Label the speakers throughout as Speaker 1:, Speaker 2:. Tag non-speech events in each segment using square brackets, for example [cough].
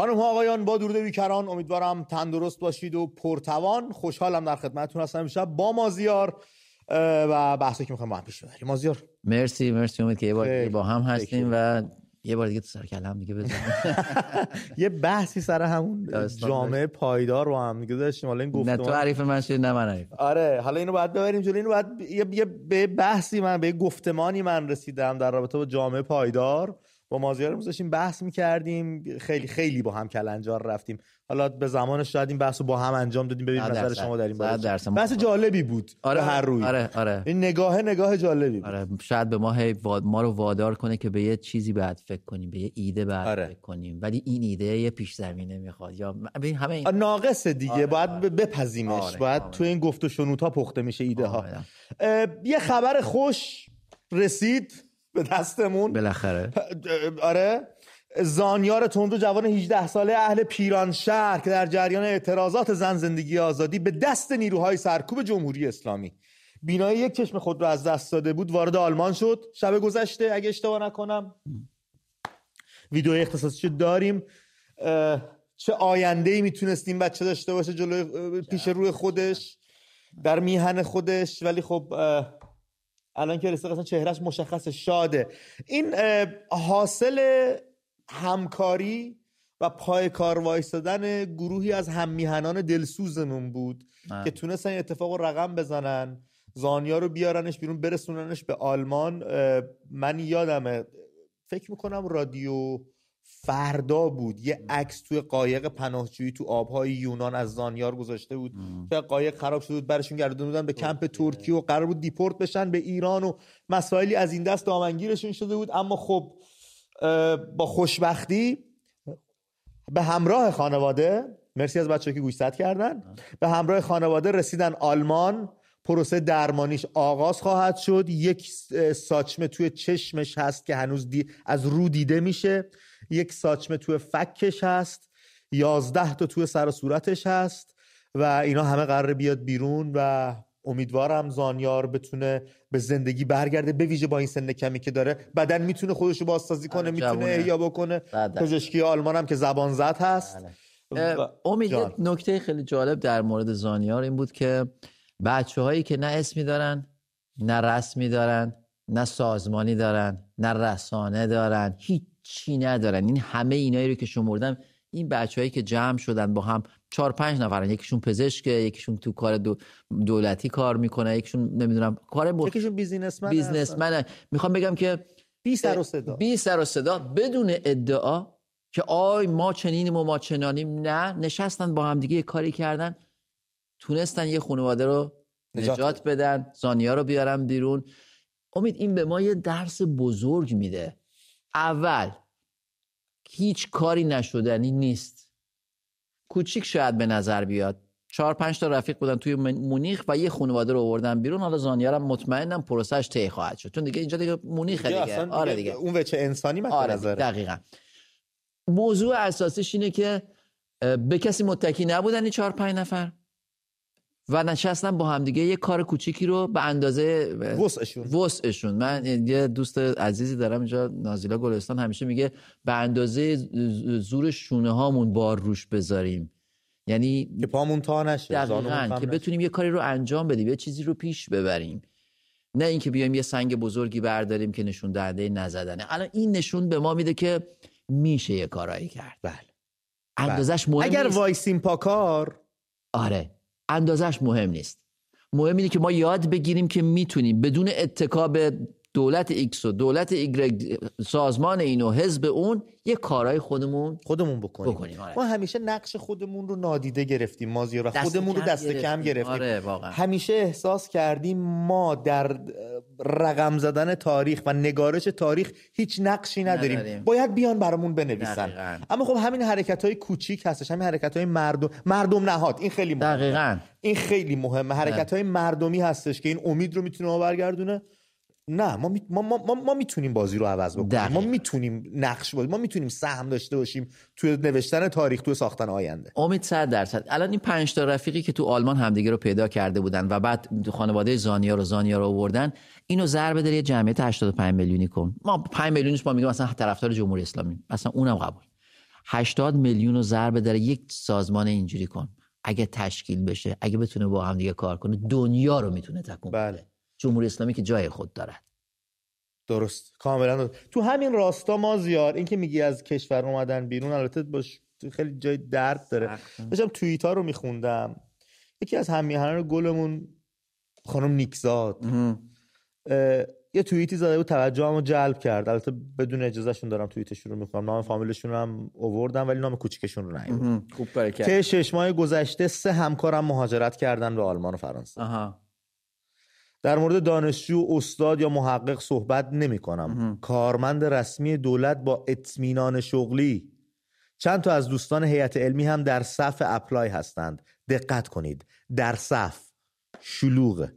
Speaker 1: خانم ها آقایان با درود بیکران امیدوارم تندرست باشید و پرتوان. خوشحالم در خدمتتون هستم. امشب با مازیار و بحثی که می‌خوایم با هم پیش ببریم. مازیار.
Speaker 2: مرسی مرسی. امید که یه بار با هم هستیم و یه بار دیگه تو سر کلم دیگه بزنیم. [laughs]
Speaker 1: یه بحثی سر همون جامعه پایدار رو هم دیگه داشتیم. حالا این گفتمان
Speaker 2: نه تو عریف من شد نه من عریف
Speaker 1: آره حالا اینو باید ببریم جلو. اینو باید یه به بحثی من به گفتمانی من رسیدم در رابطه با جامعه پایدار. با مازیار داشتیم بحث می‌کردیم خیلی خیلی با هم کلنجار رفتیم حالا به زمانش شاید این بحث رو با هم انجام دادیم ببینیم نظر شما در این بحث جالبی بود
Speaker 2: آره
Speaker 1: هر روی
Speaker 2: آره آره
Speaker 1: این نگاه نگاه جالبی بود.
Speaker 2: آره شاید به ما ما رو وادار کنه که به یه چیزی بعد فکر کنیم به یه ایده بعد آره. فکر کنیم ولی این ایده یه پیش زمینه می‌خواد یا ببین همه این...
Speaker 1: ناقص دیگه آره. باید آره. بپذیمش آره. باید آره. تو این گفت و شنودها پخته میشه ایده ها آره. یه خبر خوش رسید به دستمون.
Speaker 2: بالاخره.
Speaker 1: آره. زانیار تندرو جوان 18 ساله اهل پیران شهر که در جریان اعتراضات زن زندگی آزادی به دست نیروهای سرکوب جمهوری اسلامی. بینایی یک چشم خود را از دست داده بود وارد آلمان شد. شب گذشته اگه اشتباه نکنم. ویدیو اختصاصی داریم. چه آینده ای می‌تونستیم بچه داشته باشه جلو پیش روی خودش در میهن خودش. ولی خب الان که رسید اصلا چهرهش مشخص شاده این حاصل همکاری و پای کار وایستادن گروهی از هممیهنان دلسوزمون بود من. که تونستن اتفاق رقم بزنن زانیا رو بیارنش بیرون برسوننش به آلمان من یادمه فکر می‌کنم رادیو فردا بود. یه عکس توی قایق پناهجویی تو آبهای یونان از زانیار گذاشته بود. که قایق خراب شده بود برشون گردوندن به کمپ ترکیه و قرار بود دیپورت بشن به ایران و مسائلی از این دست دامنگیرشون شده بود. اما خب با خوشبختی به همراه خانواده مرسی از بچه که گوشت کردن. به همراه خانواده رسیدن آلمان. پروسه درمانیش آغاز خواهد شد. یک ساچمه توی چشمش هست که هنوز از رو دیده میشه. یک ساچمه توی فکش هست یازده تا توی سر و صورتش هست و اینا همه قرار بیاد بیرون و امیدوارم زانیار بتونه به زندگی برگرده به ویژه با این سن کمی که داره. بدن می‌تونه خودشو بازسازی کنه آره، می‌تونه احیا بکنه. پزشکی آلمان هم که زبان زد هست.
Speaker 2: بله. امید نکته خیلی جالب در مورد زانیار این بود که بچه هایی که نه اسمی دارن نه رسمی دارن نه سازمانی دارن نه رسانه دارن هیچی ندارن. این همه اینایی رو که شمردم این بچههایی که جمع شدن با هم چهار پنج نفرن. یکیشون پزشکه یکیشون تو کار دو دولتی کار می‌کنه یکیشون نمی‌دونم کار
Speaker 1: بر... یکیشون بیزینسمن
Speaker 2: بیزنسمنه می‌خوام بگم که
Speaker 1: بی سر و صدا.
Speaker 2: بی سر و صدا بدون ادعا که آی ما چنینیم و ما چنانیم نه نشستن با هم دیگه کاری کردن. تونستن یه خانواده رو نجات, نجات بدن زانیا رو بیارن بیرون. امید این به ما یه درس بزرگ میده. اول هیچ کاری نشدنی نیست. کوچیک شاید به نظر بیاد. چهار پنج تا رفیق بودن توی مونیخ و یه خانواده رو آوردن بیرون. حالا زانیارم مطمئنم پروسش طی خواهد شد. چون دیگه اینجا دیگه مونیخ دیگه. آره دیگه.
Speaker 1: اون وچه انسانی مثلا
Speaker 2: آره دقیقاً. موضوع اساسیش اینه که به کسی متکی نبودن این چهار پنج نفر. و نشستن با همدیگه یه کار کوچیکی رو به اندازه
Speaker 1: وسعشون.
Speaker 2: وسعشون. من یه دوست عزیزی دارم اینجا نازیلا گلستان همیشه میگه به اندازه زور شونه هامون بار روش بذاریم. یعنی
Speaker 1: که پامون تا نشه
Speaker 2: دقیقاً که بتونیم یه کاری رو انجام بدیم یه چیزی رو پیش ببریم. نه اینکه بیایم یه سنگ بزرگی برداریم که نشون دهنده نزدنه. الان این نشون به ما میده که میشه یه کارایی کرد.
Speaker 1: بله.
Speaker 2: اندازش مهم
Speaker 1: اگر وایسیم پای کار
Speaker 2: آره. اندازش مهم نیست. مهم اینه که ما یاد بگیریم که می‌تونیم بدون اتکا به دولت ایکس و دولت ایگرگ سازمان این و حزب اون یه کارهای خودمون
Speaker 1: خودمون بکنیم, بکنیم آره. ما همیشه نقش خودمون رو نادیده گرفتیم مازیار و خودمون رو دست کم گرفتیم.
Speaker 2: آره واقعا.
Speaker 1: همیشه احساس کردیم ما در رقم زدن تاریخ و نگارش تاریخ هیچ نقشی نداریم, نداریم. باید بیان برامون بنویسن. اما خب همین حرکت های کوچیک هستش همین حرکت های مردم مردم نهاد این خیلی مهمه.
Speaker 2: دقیقاً.
Speaker 1: این خیلی مهمه. حرکت های مردمی هستش که این امید رو می‌تونه برگردونه نه ما, می... ما, ما, ما, می‌تونیم بازی رو عوض بکنیم. ما می‌تونیم نقش بازی ما می‌تونیم سهم داشته باشیم توی نوشتن تاریخ توی ساختن آینده.
Speaker 2: امید 100 درصد. الان این پنج تا رفیقی که تو آلمان همدیگه رو پیدا کرده بودن و بعد خانواده زانیا رو زانیا رو آوردن اینو ضربه در یه جمعیت 85 میلیونی کن. ما 5 میلیونش ما میگیم مثلا طرفدار جمهوری اسلامی. مثلا اونم قبول. 80 میلیون رو ضربه داره یک سازمان اینجوری کن. اگه تشکیل بشه اگه بتونه با هم دیگه کار کنه دنیا رو می‌تونه تکون
Speaker 1: بله.
Speaker 2: جمهوری اسلامی که جای خود دارد
Speaker 1: درست. کاملا درست. تو همین راستا ما زیار این که میگی از کشور اومدن بیرون البته باش خیلی جای درد داره. داشتم توییت ها رو میخوندم. یکی از همیهنان گلمون خانم نیکزاد. یه توییتی زده بود توجه جلب کرد. البته بدون اجازهشون دارم توییتشون رو می‌کنم. نام فامیلشون رو هم اووردم ولی نام کوچیکشون رو نیوردم
Speaker 2: خوب
Speaker 1: که شش ماه گذشته سه همکارم مهاجرت کردن به آلمان و فرانسه.
Speaker 2: آها.
Speaker 1: در مورد دانشجو استاد یا محقق صحبت نمی کنم کارمند رسمی دولت با اطمینان شغلی. چند تا از دوستان هیئت علمی هم در صف اپلای هستند. دقت کنید. در صف. شلوغه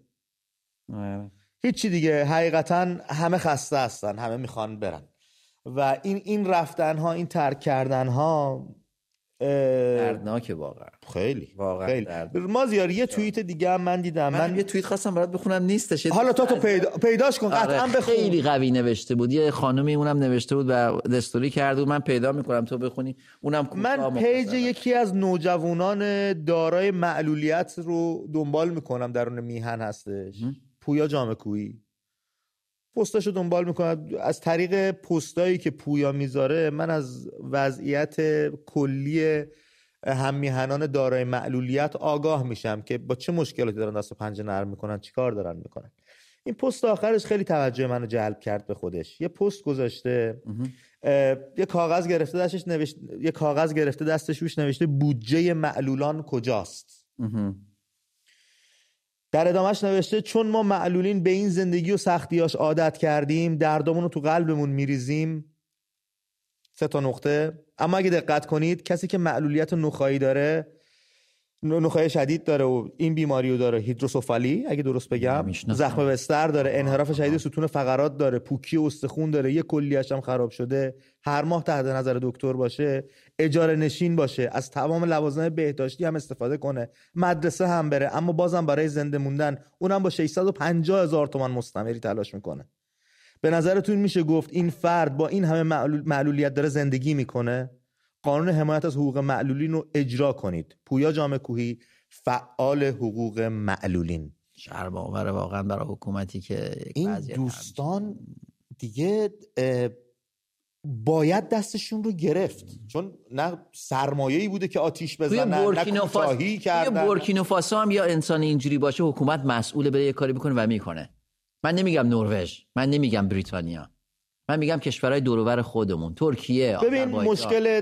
Speaker 2: آره.
Speaker 1: هیچی دیگه. حقیقتا همه خسته هستن. همه می‌خوان برن. و این این رفتن ها این ترک کردن ها
Speaker 2: دردناکه واقعا.
Speaker 1: خیلی
Speaker 2: واقعا
Speaker 1: خیلی. مازیار یه توییت دیگه هم من دیدم.
Speaker 2: من, من یه توییت خواستم برات بخونم نیستش.
Speaker 1: حالا تا تو پیدا... پیداش کن قطعا
Speaker 2: آره
Speaker 1: بخون.
Speaker 2: خیلی قوی نوشته بود. یه خانمی اونم نوشته بود و دستوری کرده بود. من پیدا می‌کنم تو بخونی. اونم
Speaker 1: من پیج یکی از نوجوانان دارای معلولیت رو دنبال می‌کنم درون میهن هستش. پویا جامکویی پستاشو دنبال می‌کنم از طریق پستایی که پویا می‌ذاره من از وضعیت کلی هم میهنان دارای معلولیت آگاه میشم که با چه مشکلاتی دارن دست پنجه نرم می‌کنن چیکار دارن می‌کنن. این پست آخرش خیلی توجه منو جلب کرد به خودش. یه پست گذاشته یه کاغذ گرفته دستش نوشت یه کاغذ گرفته دستش روش نوشته بودجه معلولان کجاست. در ادامهش نوشته چون ما معلولین به این زندگی و سختیاش عادت کردیم دردامون رو تو قلبمون میریزیم. سه تا نقطه. اما اگه دقت کنید کسی که معلولیت نخایی داره نخای شدید داره و این بیماری رو داره هیدروسوفالی اگه درست بگم. زخم بستر داره انحراف شدید ستون فقرات داره پوکی استخون داره یه کلیش هم خراب شده. هر ماه تحت نظر دکتر باشه اجاره نشین باشه از تمام لوازم بهداشتی هم استفاده کنه. مدرسه هم بره اما بازم برای زنده موندن اونم با 650 هزار تومان مستمری تلاش می‌کنه. به نظرتون میشه گفت این فرد با این همه معلولیت داره زندگی می‌کنه؟ قانون حمایت از حقوق معلولین رو اجرا کنید. پویا جامع کوهی فعال حقوق معلولین.
Speaker 2: شرم آوره واقعا برای حکومتی که
Speaker 1: این دوستان دیگه باید دستشون رو گرفت. چون نه سرمایه‌ای بوده که آتیش بزنن نه کوتاهی کردن.
Speaker 2: بورکینوفاسو هم یا انسان اینجوری باشه حکومت مسئول بره یه کاری بکنه و می‌کنه. من نمیگم نروژ من نمیگم بریتانیا. من میگم کشورهای دور و ور خودمون ترکیه
Speaker 1: ببین مشکل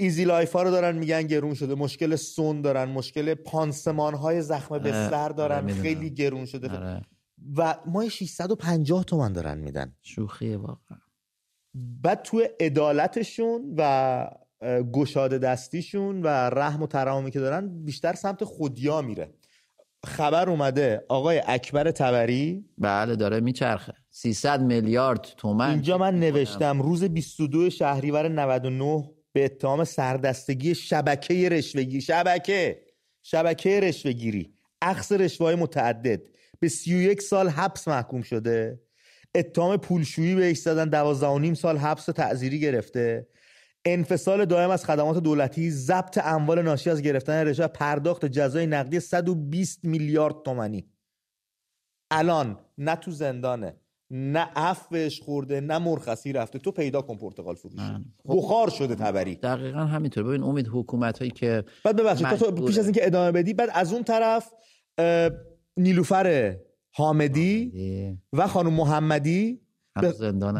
Speaker 1: ایزی لایف ها رو دارن میگن گرون شده. مشکل سوند دارن مشکل پانسمان های زخم بستر دارن آره خیلی گرون شده. آره. و ما 650 تومن دارن میدن.
Speaker 2: شوخیه واقعا.
Speaker 1: بعد تو عدالتشون و گشاده دستیشون و رحم و ترحمی که دارن بیشتر سمت خودیا میره. خبر اومده آقای اکبر تبری
Speaker 2: بله داره میچرخه. 300 میلیارد تومن.
Speaker 1: اینجا من نوشتم روز 22 شهریور 99 به اتهام سردستگی شبکه رشوهگیری. شبکه. شبکه رشوهگیری. اخذ رشوه متعدد. به 31 سال حبس محکوم شده. اتهام پولشویی بهش زدن. نیم سال حبس تعذیری گرفته. انفصال دائم از خدمات دولتی. ضبط اموال ناشی از گرفتن رشوه پرداخت جزای نقدی 120 میلیارد تومانی. الان نه تو زندانه. نه عفوش خورده نه مرخصی رفته. تو پیدا کن پرتغال فروشی. خب. بخار شده تبری.
Speaker 2: دقیقا همینطور. ببین امید حکومت هایی که
Speaker 1: بعد ببخشید تو پیش از اینکه ادامه بدی بعد از اون طرف نیلوفر حامدی و خانم محمدی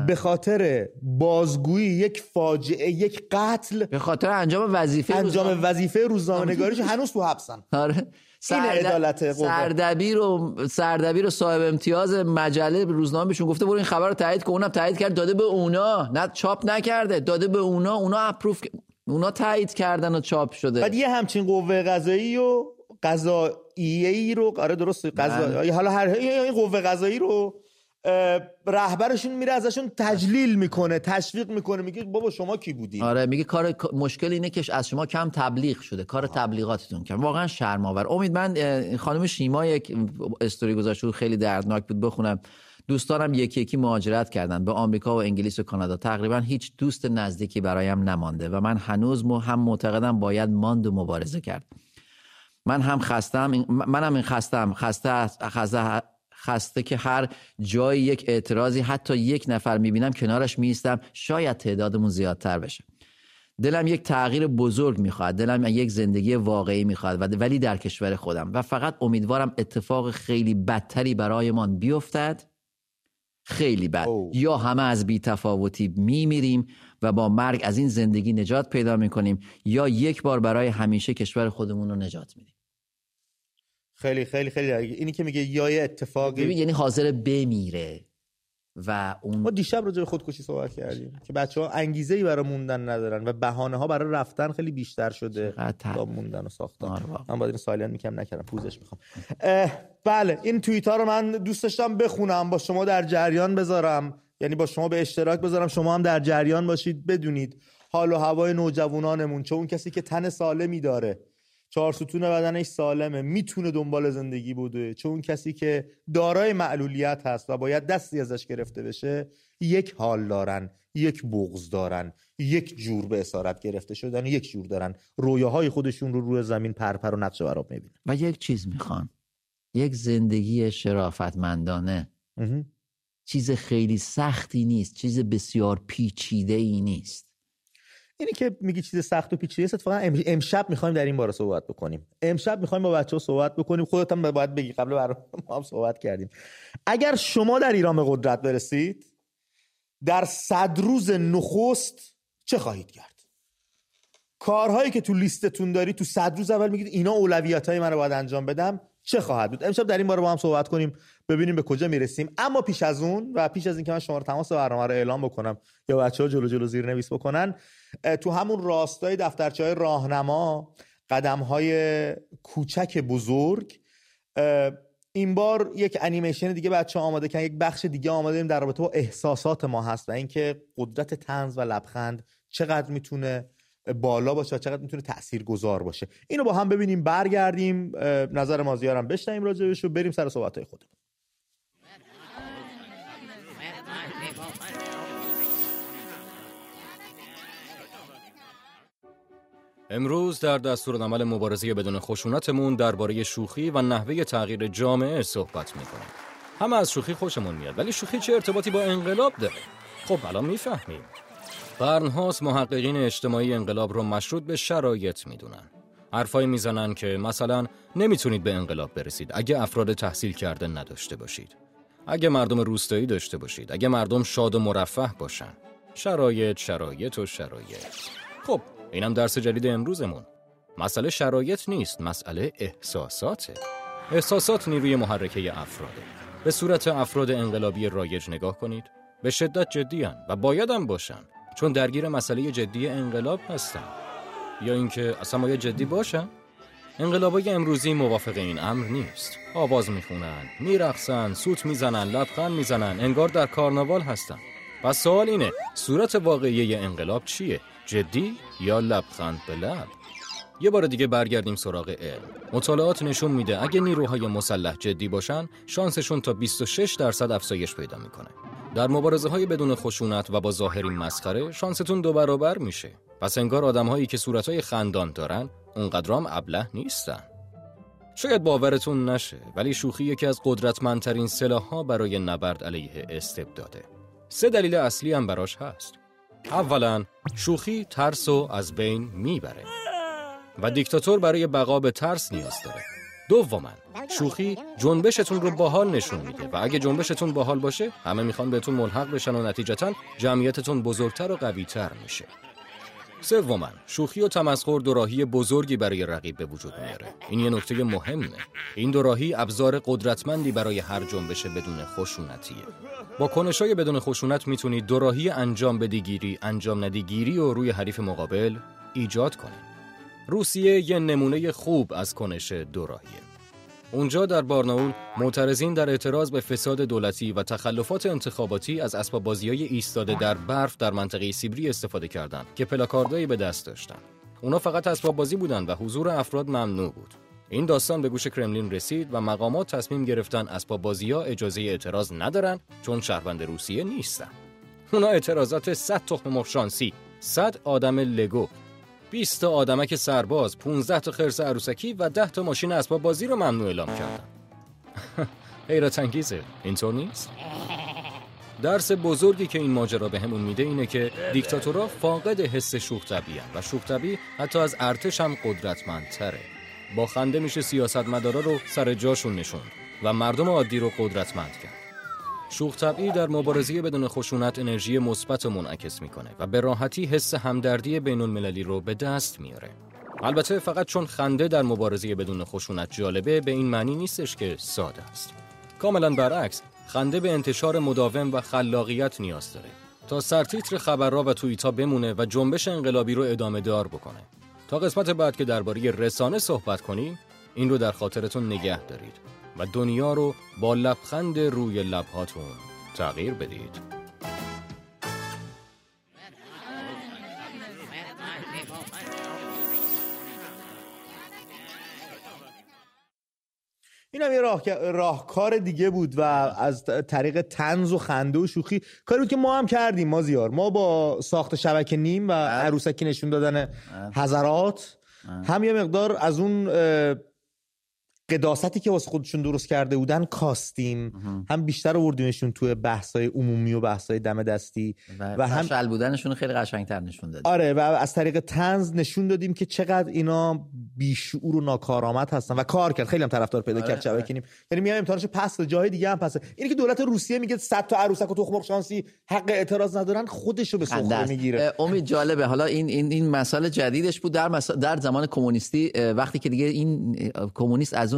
Speaker 1: به خاطر بازگویی یک فاجعه یک قتل
Speaker 2: به خاطر انجام وظیفه
Speaker 1: انجام. وظیفه روزنامه‌نگاریش [laughs] هنوز تو حبسن.
Speaker 2: آره.
Speaker 1: سرد...
Speaker 2: سردبیر و سردبیر و صاحب امتیاز مجله روزنامه بهشون گفته برو این خبر رو تایید کن اونم تایید کرد داده به اونا. نه چاپ نکرده داده به اونا اونا اپروف اونا تایید کردن و چاپ شده.
Speaker 1: بعد یه همچین قوه قضایی و قضاییه رو آره درست قضایی حالا هر این قوه قضایی رو رهبرشون میره ازشون تجلیل می‌کنه تشویق می‌کنه میگه بابا شما کی بودی
Speaker 2: آره میگه کار مشکل اینه که از شما کم تبلیغ شده کار تبلیغاتتون کرد واقعا شرم آور امید من خانم شیما یک استوری گذاشته خیلی دردناک بود بخونم. دوستانم یکی یکی مهاجرت کردن به آمریکا و انگلیس و کانادا. تقریبا هیچ دوست نزدیکی برایم نمانده و من هنوز مو هم معتقدم باید ماند و مبارزه کرد. من هم خستم منم این خستم. خسته خسته خسته که هر جای یک اعتراضی حتی یک نفر می‌بینم کنارش میستم شاید تعدادمون زیادتر بشه. دلم یک تغییر بزرگ می‌خواد دلم یک زندگی واقعی می‌خواد ولی در کشور خودم. و فقط امیدوارم اتفاق خیلی بدتری برایمان بیفتد. خیلی بد. یا همه از بیتفاوتی میمیریم و با مرگ از این زندگی نجات پیدا می‌کنیم یا یک بار برای همیشه کشور خودمون رو نجات میدیم.
Speaker 1: خیلی خیلی خیلی اینی که میگه یا یه اتفاقی
Speaker 2: یعنی حاضر بمیره و اون
Speaker 1: ما دیشب راجع به خودکشی صحبت کردیم که بچه ها انگیزه ای برای موندن ندارن و بهانه ها برای رفتن خیلی بیشتر شده تا موندن و ساختن. آره من باید این سالیان میکم نکردم پوزش می‌خوام. بله این توییت ها رو من دوست داشتم بخونم با شما در جریان بذارم. یعنی با شما به اشتراک بذارم شما هم در جریان باشید بدونید حال و هوای نوجوانانمون چون اون کسی که تن سالمی داره. چهار ستون بدنش سالمه می‌تونه دنبال زندگی بوده. چون کسی که دارای معلولیت هست و باید دستی ازش گرفته بشه یک حال دارن یک بغض دارن یک جور به اسارت گرفته شدن یک جور دارن. رویاهای خودشون رو روی زمین پرپر و نقش براب می‌بینن.
Speaker 2: و یک چیز می‌خوان. یک زندگی شرافتمندانه. چیز خیلی سختی نیست چیز بسیار پیچیده ای نیست.
Speaker 1: اینی که میگی چیز سخت و پیچیده است اتفاقا امشب می‌خوایم در این باره صحبت بکنیم. امشب می‌خوایم با بچه ها صحبت بکنیم. خودت هم باید بگی قبل برنامه ما هم صحبت کردیم. اگر شما در ایران به قدرت برسید در صد روز نخست چه خواهید کرد؟ کارهایی که تو لیستتون داری تو صد روز اول میگید اینا اولویت های من رو باید انجام بدم. چه خواهد بود؟ امشب در این باره با هم صحبت کنیم ببینیم به کجا می‌رسیم. اما پیش از اون و پیش از اینکه من شما رو تماس برنامه رو اعلام بکنم یا بچه ها جلو جلو زیر نویس بکنن تو همون راستای دفترچه های راهنما قدم های کوچک بزرگ این بار یک انیمیشن دیگه بچه آماده کردن یک بخش دیگه آماده در رابطه با احساسات ما هست و اینکه قدرت تنز و لبخند چقدر می‌تونه بالا باشه و چقدر می‌تونه تأثیر گذار باشه اینو با هم ببینیم برگردیم نظر مازیارم بشنیم راجبش و بریم سر صحبت های خودمون
Speaker 3: امروز در دستور عمل مبارزه بدون خشونتمون درباره شوخی و نحوه تغییر جامعه صحبت می‌کنیم. همه از شوخی خوشمون میاد ولی شوخی چه ارتباطی با انقلاب داره؟ خب الان می‌فهمیم. قرنهاست محققین اجتماعی انقلاب رو مشروط به شرایط می‌دونن. حرفایی می‌زنن که مثلا نمی‌تونید به انقلاب برسید اگه افراد تحصیل کرده نداشته باشید. اگه مردم روستایی داشته باشید، اگه مردم شاد و مرفه باشن. شرایط، شرایط و شرایط. خب اینم درس جدید امروزمون مسئله شرایط نیست مسئله احساساته احساسات نیروی محرکه افراده به صورت افراد انقلابی رایج نگاه کنید به شدت جدیان و بایدم باشن چون درگیر مسئله جدی انقلاب هستن یا اینکه اصلا باید جدی باشن انقلابای امروزی موافق این امر نیست. آواز می‌خونن میرقصن سوت می‌زنن لبخند می‌زنن انگار در کارناوال هستن. و سوال اینه صورت واقعی انقلاب چیه؟ جدی یا لبخند به لب؟ یه بار دیگه برگردیم سراغ علم. مطالعات نشون میده اگه نیروهای مسلح جدی باشن شانسشون تا 26 درصد افزایش پیدا می‌کنه. در مبارزه های بدون خشونت و با ظاهری مسخره شانستون دو برابر میشه. پس انگار آدم هایی که صورت های خندان دارن اونقدرام ابله نیستن. شاید باورتون نشه ولی شوخی یکی از قدرتمندترین سلاح ها برای نبرد علیه استبداده سه دلیل اصلی هم براش هست. اولا شوخی ترس و از بین می‌بره و دیکتاتور برای بقا به ترس نیاز داره. دوما شوخی جنبشتون رو باحال نشون میده و اگه جنبشتون باحال باشه همه می‌خوان بهتون ملحق بشن و نتیجتا جمعیتتون بزرگتر و قویتر میشه. سوما شوخی و تمسخر دوراهی بزرگی برای رقیب به وجود میاره. این یه نکته مهمه. این دوراهی ابزار قدرتمندی برای هر جنبش بدون خشونتیه. با کنشای بدون خشونت می‌تونید دوراهی انجام بدیگیری انجام ندیگیری و روی حریف مقابل ایجاد کنید. روسیه یه نمونه خوب از کنش دوراهیه اونجا در بارناول معترضین در اعتراض به فساد دولتی و تخلفات انتخاباتی از اسباب بازیای ایستاده در برف در منطقه سیبری استفاده کردند که پلاکاردایی به دست داشتند. اونا فقط اسباب بازی بودند و حضور افراد ممنوع بود. این داستان به گوش کرملین رسید و مقامات تصمیم گرفتن اسباب بازی ها اجازه اعتراض ندارن چون شهروند روسیه نیستن. اونا اعتراضات 100 تخم مرغ شانسی، 100 آدم لگو، 20 تا آدمک سرباز، 15 تا خرس عروسکی و 10 تا ماشین اسباب بازی رو ممنوع اعلام کردن. [laughs] حیرت انگیزه اینطور نیست؟ درس بزرگی که این ماجرا به همون میده اینه که دیکتاتورها فاقد حس شوخ و شوخ حتی از ارتش هم قدرتمندتره. با خنده میشه سیاستمدارا رو سر جاشون نشون و مردم عادی رو قدرتمند کرد. شوخ طبعی در مبارزه بدون خشونت انرژی مثبت منعکس می‌کنه و به راحتی حس همدردی بین المللی رو به دست میاره. البته فقط چون خنده در مبارزه بدون خشونت جالبه به این معنی نیستش که ساده است. کاملا برعکس خنده به انتشار مداوم و خلاقیت نیاز داره تا سرتیتر خبرها و توییتا بمونه و جنبش انقلابی رو ادامه دار بکنه. تا قسمت بعد که درباره رسانه صحبت کنیم این رو در خاطرتون نگه دارید و دنیا رو با لبخند روی لبهاتون تغییر بدید
Speaker 1: این هم یه راه... راهکار دیگه بود و از طریق تنز و خنده و شوخی کاری بود که ما هم کردیم ما زیار ما با ساخت شبکه نیم و بله. عروسکی نشون دادن بله. حضرات هم یه مقدار از اون قداستی که واسه خودشون درست کرده بودن کاستیم. هم بیشتر آوردیمشون توی بحثای عمومی و بحثای دم دستی
Speaker 2: و, و هم شل بودنشون خیلی قشنگتر نشون دادیم.
Speaker 1: آره و از طریق تنز نشون دادیم که چقدر اینا بیشعور و ناکارآمد هستن و کار کرد. خیلی هم طرفدار پیدا آره، کرد چه آره. یعنی میایم امتحانش پس جای دیگه هم پسه. اینی که دولت روسیه میگه 100 تا عروسک و تخم شانسی حق اعتراض ندارن خودشو به سخره می‌گیره.
Speaker 2: امید جالبه. حالا این این این مسئله جدیدش بود. در در زمان کمونیستی وقتی که دیگه این کمونیست از اون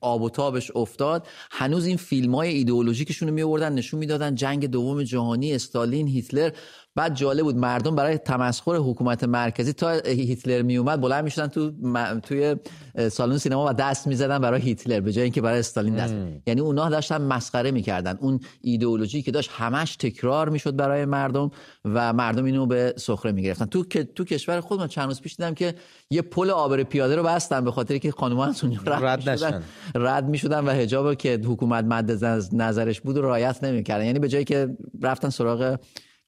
Speaker 2: آب و تابش افتاد هنوز این فیلم های ایدئولوژیکشون رو میوردن نشون می‌دادن جنگ دوم جهانی استالین هیتلر. بعد جالب بود مردم برای تمسخر حکومت مرکزی تا هیتلر می اومد بلند می‌شدن تو توی سالن سینما و دست می‌زدن برای هیتلر به جای اینکه برای استالین دست. یعنی اونا داشتن مسخره می‌کردن. اون ایدئولوژی که داشت همش تکرار می‌شد برای مردم و مردم اینو به سخره می‌گرفتن. تو تو کشور خودمون چند روز پیش دیدم که یه پل آبر پیاده رو بستن به خاطر که خانوما از اونجا رد, رد رد می‌شدن و حجاب که حکومت مد نظرش بود رعایت نمی‌کردن. یعنی به جایی که رفتن سراغ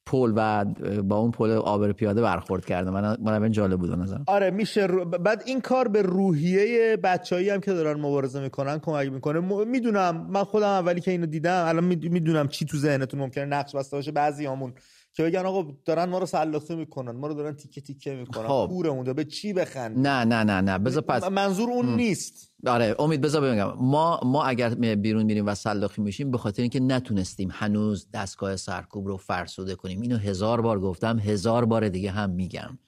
Speaker 2: پل و با اون پل آبر پیاده برخورد کرده. من من جالب بود نظر
Speaker 1: آره میشه بعد این کار به روحیه بچه‌ای هم که دارن مبارزه می‌کنن کمک می‌کنه. می‌دونم من خودم اولی که اینو دیدم الان می‌دونم چی تو ذهنتون ممکنه نقش بسته باشه بعضی همون که بگن آقا دارن ما رو سلاخی می‌کنن ما رو دارن تیکه تیکه می‌کنن خب. پورمون به چی بخند
Speaker 2: نه نه نه نه. بذار پس
Speaker 1: منظور اون م. نیست.
Speaker 2: آره امید بذار بگم ما ما اگر بیرون میریم و سلاخی میشیم به خاطر اینکه نتونستیم هنوز دستگاه سرکوب رو فرسوده کنیم. اینو هزار بار گفتم هزار بار دیگه هم میگم.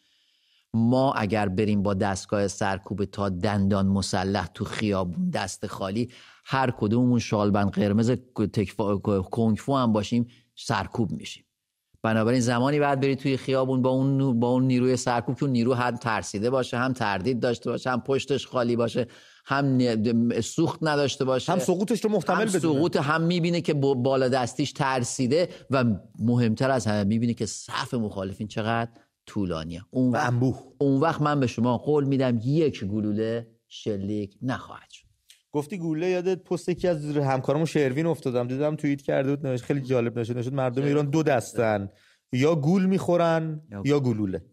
Speaker 2: ما اگر بریم با دستگاه سرکوب تا دندان مسلح تو خیابون دست خالی هر کدومون شالبند قرمز کنگفو هم باشیم سرکوب میشیم. بنابراین زمانی بعد بری توی خیابون با اون با اون نیروی سرکوب که نیرو هم ترسیده باشه هم تردید داشته باشه هم پشتش خالی باشه هم سوخت نداشته باشه
Speaker 1: هم سقوطش رو محتمل
Speaker 2: بدونه. سقوط هم می‌بینه که بالا دستیش ترسیده و مهمتر از همه می‌بینه که صف مخالفین چقدر طولانیه.
Speaker 1: اون وقت
Speaker 2: اون وقت من به شما قول میدم یک گلوله شلیک نخواهد شد.
Speaker 1: گفتی گوله یادت پست یکی از همکارمون شروین افتادم. دیدم توییت کرده بود نوشت خیلی جالب نشد. نشد مردم ایران دو دستن. یا گول می‌خورن یا گلوله.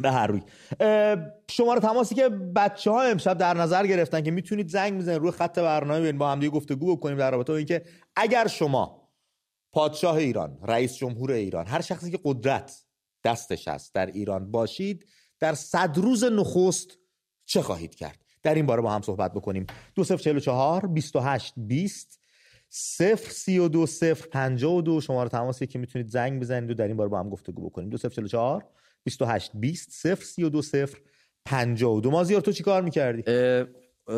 Speaker 1: به هر روی. شماره تماسی که بچه ها امشب در نظر گرفتن که می‌تونید زنگ بزنید روی خط برنامه با هم دیگه گفتگو بکنیم در رابطه با اینکه اگر شما پادشاه ایران رئیس جمهور ایران هر شخصی که قدرت دستش هست در ایران باشید در صد روز نخست چه خواهید کرد؟ در این باره با هم صحبت بکنیم. 2044 28 20 0 32 0 52 شماره تماسی که می‌تونید زنگ بزنید و در این باره با هم گفتگو بکنیم. 2044 28 20 0 32 0 52 مازیار تو چیکار می‌کردی؟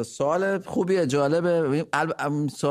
Speaker 2: سوال خوبیه جالبه.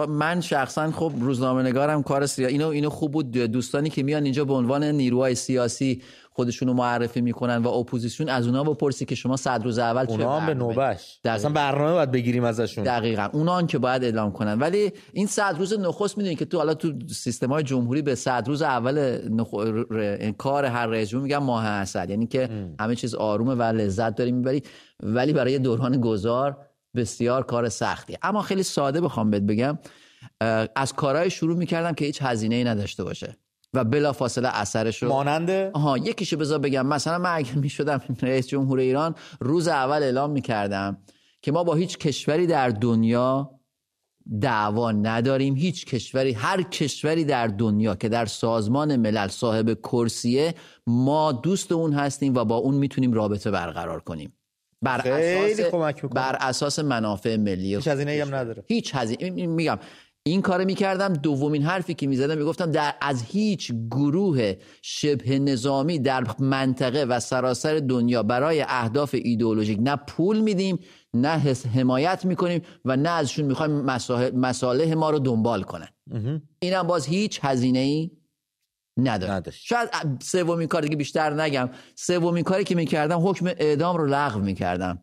Speaker 2: من شخصا خب روزنامه نگارم کار سیا اینو اینو خوب بود. دوستانی که میان اینجا به عنوان نیروهای سیاسی خودشونو معرفی می‌کنن و اپوزیسیون از اونا بپرسی که شما صد روز اول چه
Speaker 1: اونا هم به نوبه‌ش.
Speaker 2: دقیقاً.
Speaker 1: اصلا برنامه باید بگیریم ازشون.
Speaker 2: دقیقا. اونان که باید اعلام کنن. ولی این صد روز نخست می‌دونی که تو حالا تو سیستم های جمهوری به صد روز اول نخ... ر- کار هر رئیس جمهور میگن ماه عسل یعنی که همه چیز آرومه و لذت داری می‌بری. ولی برای دوران گذار بسیار کار سختی. اما خیلی ساده بخوام بهت بگم از کارهای شروع می‌کردم که هیچ هزینه ای نداشته باشه. و بلافاصله اثرش رو
Speaker 1: مانند؟
Speaker 2: آها یکیشو بذار بگم. مثلا من اگه می‌شدم [laughs] رئیس جمهور ایران روز اول اعلام می‌کردم که ما با هیچ کشوری در دنیا دعوا نداریم. هیچ کشوری هر کشوری در دنیا که در سازمان ملل صاحب کرسیه ما دوست اون هستیم و با اون می‌تونیم رابطه برقرار کنیم. بر
Speaker 1: خیلی
Speaker 2: اساس. بر اساس منافع ملی
Speaker 1: هیچ هزینه هم نداره.
Speaker 2: هیچ هزینه میگم این کار می‌کردم دومین حرفی که می‌زدم می‌گفتم در از هیچ گروه شبه نظامی در منطقه و سراسر دنیا برای اهداف ایدئولوژیک نه پول میدیم نه حمایت می‌کنیم و نه ازشون می‌خوایم مصالح ما رو دنبال کنن. اینم باز هیچ هزینه ای نداره.
Speaker 1: نداشت.
Speaker 2: شاید سومین کار دیگه بیشتر نگم سومین کاری که می‌کردم حکم اعدام رو لغو می‌کردم.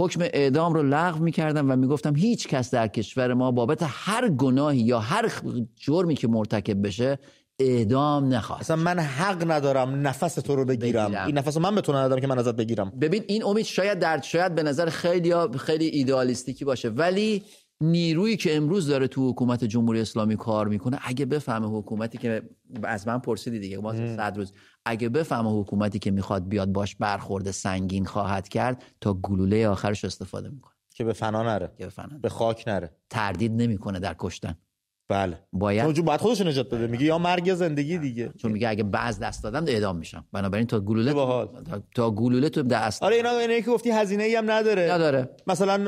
Speaker 2: حکم اعدام رو لغو می‌کردم و می‌گفتم هیچ کس در کشور ما بابت هر گناهی یا هر جرمی که مرتکب بشه اعدام نخواست
Speaker 1: اصلا من حق ندارم نفس تو رو بگیرم,
Speaker 2: بگیرم.
Speaker 1: این نفس رو من به تو ندادم که من ازت بگیرم
Speaker 2: ببین این امید شاید در شاید به نظر خیلی خیلی ایدئالیستیکی باشه ولی نیرویی که امروز داره تو حکومت جمهوری اسلامی کار می‌کنه اگه بفهمه حکومتی که از من پرسیدی دیگه ما صد روز. اگه بفهمه حکومتی که می‌خواد بیاد باش برخورد سنگین خواهد کرد تا گلوله آخرش استفاده می‌کنه.
Speaker 1: که به فنا نره.
Speaker 2: که بفهمن
Speaker 1: به خاک نره.
Speaker 2: تردید نمی‌کنه در کشتن.
Speaker 1: بله.
Speaker 2: باید
Speaker 1: چون باید خودش نجات بده. میگه یا مرگ یا زندگی دیگه.
Speaker 2: چون میگه اگه بعض دست دادم اعدام میشم. بنابراین تا گلوله
Speaker 1: باحال.
Speaker 2: تا, تا گلوله تو دست
Speaker 1: آره اینا اینایی که گفتی هزینه ای هم نداره.
Speaker 2: نداره.
Speaker 1: مثلا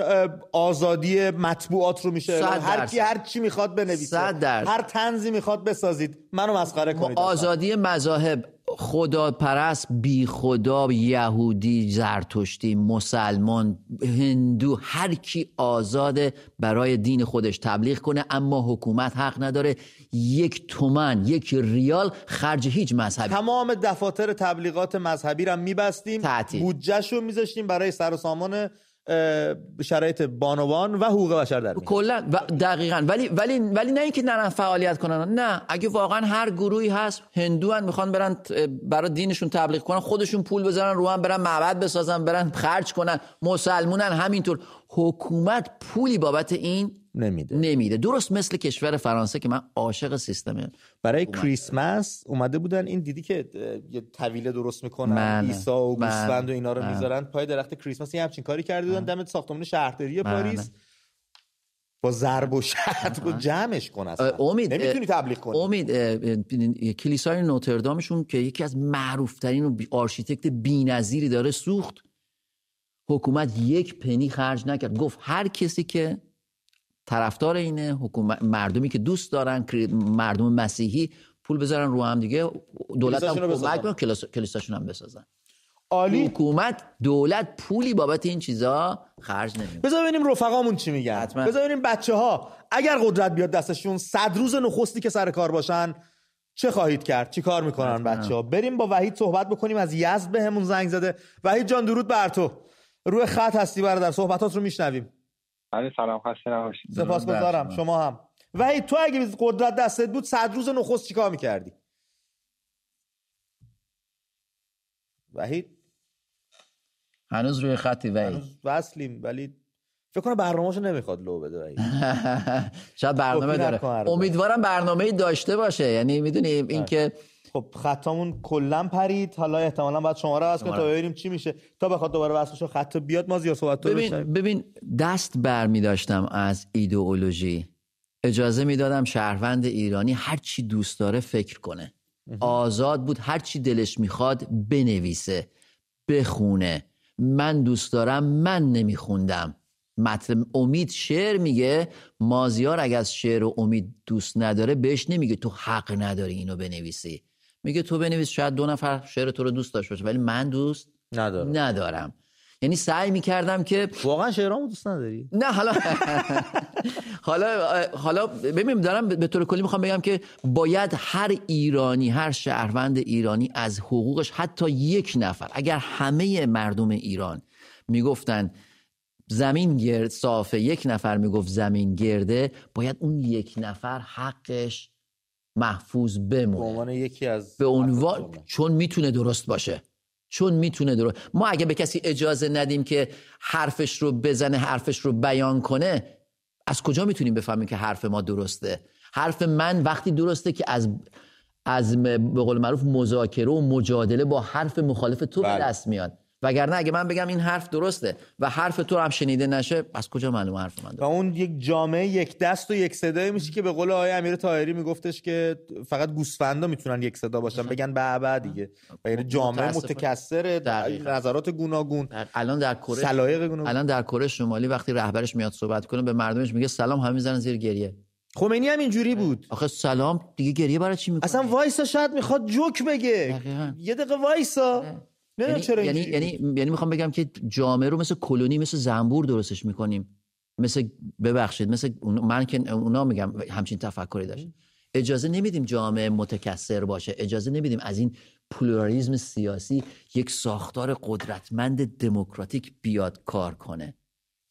Speaker 1: آزادی مطبوعات رو میشه. هر. کی هر چی می‌خواد بنویسه. هر تنزی می‌خواد بسازید. منو مسخره کنید.
Speaker 2: آزادی مذاهب خدا پرست بی خدا یهودی زرتشتی مسلمان هندو هر کی آزاده برای دین خودش تبلیغ کنه اما حکومت حق نداره یک تومن یک ریال خرج هیچ مذهبی
Speaker 1: تمام دفاتر تبلیغات مذهبی رو میبستیم. بودجهش رو میذاشتیم برای سر و سامان شرایط بانوان و حقوق بشر در
Speaker 2: کلا دقیقا. ولی ولی ولی نه اینکه نرن فعالیت کنن. نه. اگه واقعا هر گروهی هست هندو هن می‌خوان برن برای دینشون تبلیغ کنن خودشون پول بذارن رو هم برن معبد بسازن برن خرج کنن مسلمونن همینطور. حکومت پولی بابت این
Speaker 1: نمیده.
Speaker 2: نمیده. درست مثل کشور فرانسه که من عاشق سیستمه
Speaker 1: برای کریسمس اومده بودن این دیدی که یه طویله درست می‌کنن
Speaker 2: بله.
Speaker 1: عیسی و
Speaker 2: بله.
Speaker 1: گوسفند و اینا رو
Speaker 2: بله.
Speaker 1: می‌ذارن پای درخت کریسمس. یه همچین کاری کرده بودن. دم ساختمان شهرداری پاریس. با ضرب و شتم و جمعش کن اصلا.
Speaker 2: امید
Speaker 1: نمی‌تونی تبلیغ کنی.
Speaker 2: امید کلیسای نوتردامشون که یکی از معروفترین و آرشیتکت بی‌نظیری داره سوخت. حکومت یک پنی خرج نکرد. گفت هر کسی که طرفدار اینه حکومت مردمی که دوست دارن مردم مسیحی پول بذارن رو هم دیگه دولت هم کمک. کنه کلیسا- کلیساشون هم بسازن.
Speaker 1: عالی.
Speaker 2: حکومت دولت پولی بابت این چیزا خرج نمی‌کنه.
Speaker 1: بذار ببینیم رفقامون چی میگن.
Speaker 2: حتما.
Speaker 1: بذار ببینیم بچه ها اگر قدرت بیاد دستشون صد روز نخستی که سر کار باشن چه خواهید کرد؟ چی کار می‌کنن بچه ها بریم با وحید صحبت بکنیم از یزد به همون زنگ زده. وحید جان درود بر تو. روی خط هستی برادر صحبتات رو میشنویم.
Speaker 4: بله سلام خسته نباشید.
Speaker 1: سپاسگزارم. شما هم. وحید تو اگه قدرت دستت بود صد روز نخست چیکار می‌کردی؟ وحید؟
Speaker 2: هنوز روی خطی وی
Speaker 1: هنوز وصلیم ولی فکر کنم برنامه‌شو نمی‌خواد لو بده وحید. [laughs]
Speaker 2: شاید برنامه داره. امیدوارم برنامه داشته باشه. یعنی می‌دونیم اینکه
Speaker 1: خب خطامون کلا پرید. حالا احتمالا باید شما رو کنیم تا ببینیم چی میشه. تا بخواد دوباره وصل بشه خط بیاد ما زیاد صحبت
Speaker 2: ببین. ببین دست بر می داشتم از ایدئولوژی. اجازه می‌دادم شهروند ایرانی هر چی دوست داره فکر کنه. آزاد بود هر چی دلش می‌خواد بنویسه بخونه. من دوست دارم من نمیخوندم. مطلب امید شعر میگه مازیار اگه از شعر و امید دوست نداره بهش نمیگه تو حق نداری اینو بنویسی. میگه تو بنویس شاید دو نفر شعر تو رو دوست داشته باشه ولی من دوست
Speaker 1: نداره
Speaker 2: ندارم. یعنی سعی می‌کردم که
Speaker 1: واقعا شعرامو دوست نداری؟
Speaker 2: نه حالا [laughs] حالا حالا ببینیم دارم به طور کلی می‌خوام بگم که باید هر ایرانی هر شهروند ایرانی از حقوقش حتی یک نفر اگر همه مردم ایران می‌گفتن زمین گرد صافه یک نفر می‌گفت زمین گرده باید اون یک نفر حقش محفوظ
Speaker 1: به
Speaker 2: بمونه
Speaker 1: عنوان یکی از
Speaker 2: به عنوان چون می‌تونه درست باشه. چون می‌تونه درست ما اگه به کسی اجازه ندیم که حرفش رو بزنه حرفش رو بیان کنه از کجا می‌تونیم بفهمیم که حرف ما درسته؟ حرف من وقتی درسته که از از به قول معروف مذاکره و مجادله با حرف مخالف تو به
Speaker 1: بله.
Speaker 2: دست میاد. وگرنه اگه من بگم این حرف درسته و حرف تو هم شنیده نشه از کجا معلومه حرف من
Speaker 1: و
Speaker 2: درسته
Speaker 1: اون یک جامعه یک دست و یک صدای میشه که به قول آقای امیر طاهری میگفتش که فقط گوسفندا می‌تونن یک صدا باشن بگن به به دیگه. و یعنی جامعه. متکثر. نظرات گوناگون
Speaker 2: الان در کره
Speaker 1: سلایق گوناگون.
Speaker 2: الان در کره شمالی وقتی رهبرش میاد صحبت کنه به مردمش میگه سلام همه می‌زنن زیر گریه.
Speaker 1: خمینی هم اینجوری بود.
Speaker 2: آخه سلام دیگه گریه برای چی می‌کنه
Speaker 1: اصلا وایسا شاید می‌خواد جوک بگه.
Speaker 2: دقیقاً.
Speaker 1: یه دقیقه وایسا. نمی‌دونم
Speaker 2: یعنی
Speaker 1: چرا
Speaker 2: یعنی یعنی یعنی می‌خوام بگم که جامعه رو مثل کلونی مثل زنبور درستش می‌کنیم. مثل ببخشید مثل من که اونا میگم همچین تفکری داشت. اجازه نمیدیم جامعه متکثر باشه. اجازه نمیدیم از این پلورالیزم سیاسی یک ساختار قدرتمند دموکراتیک بیاد کار کنه.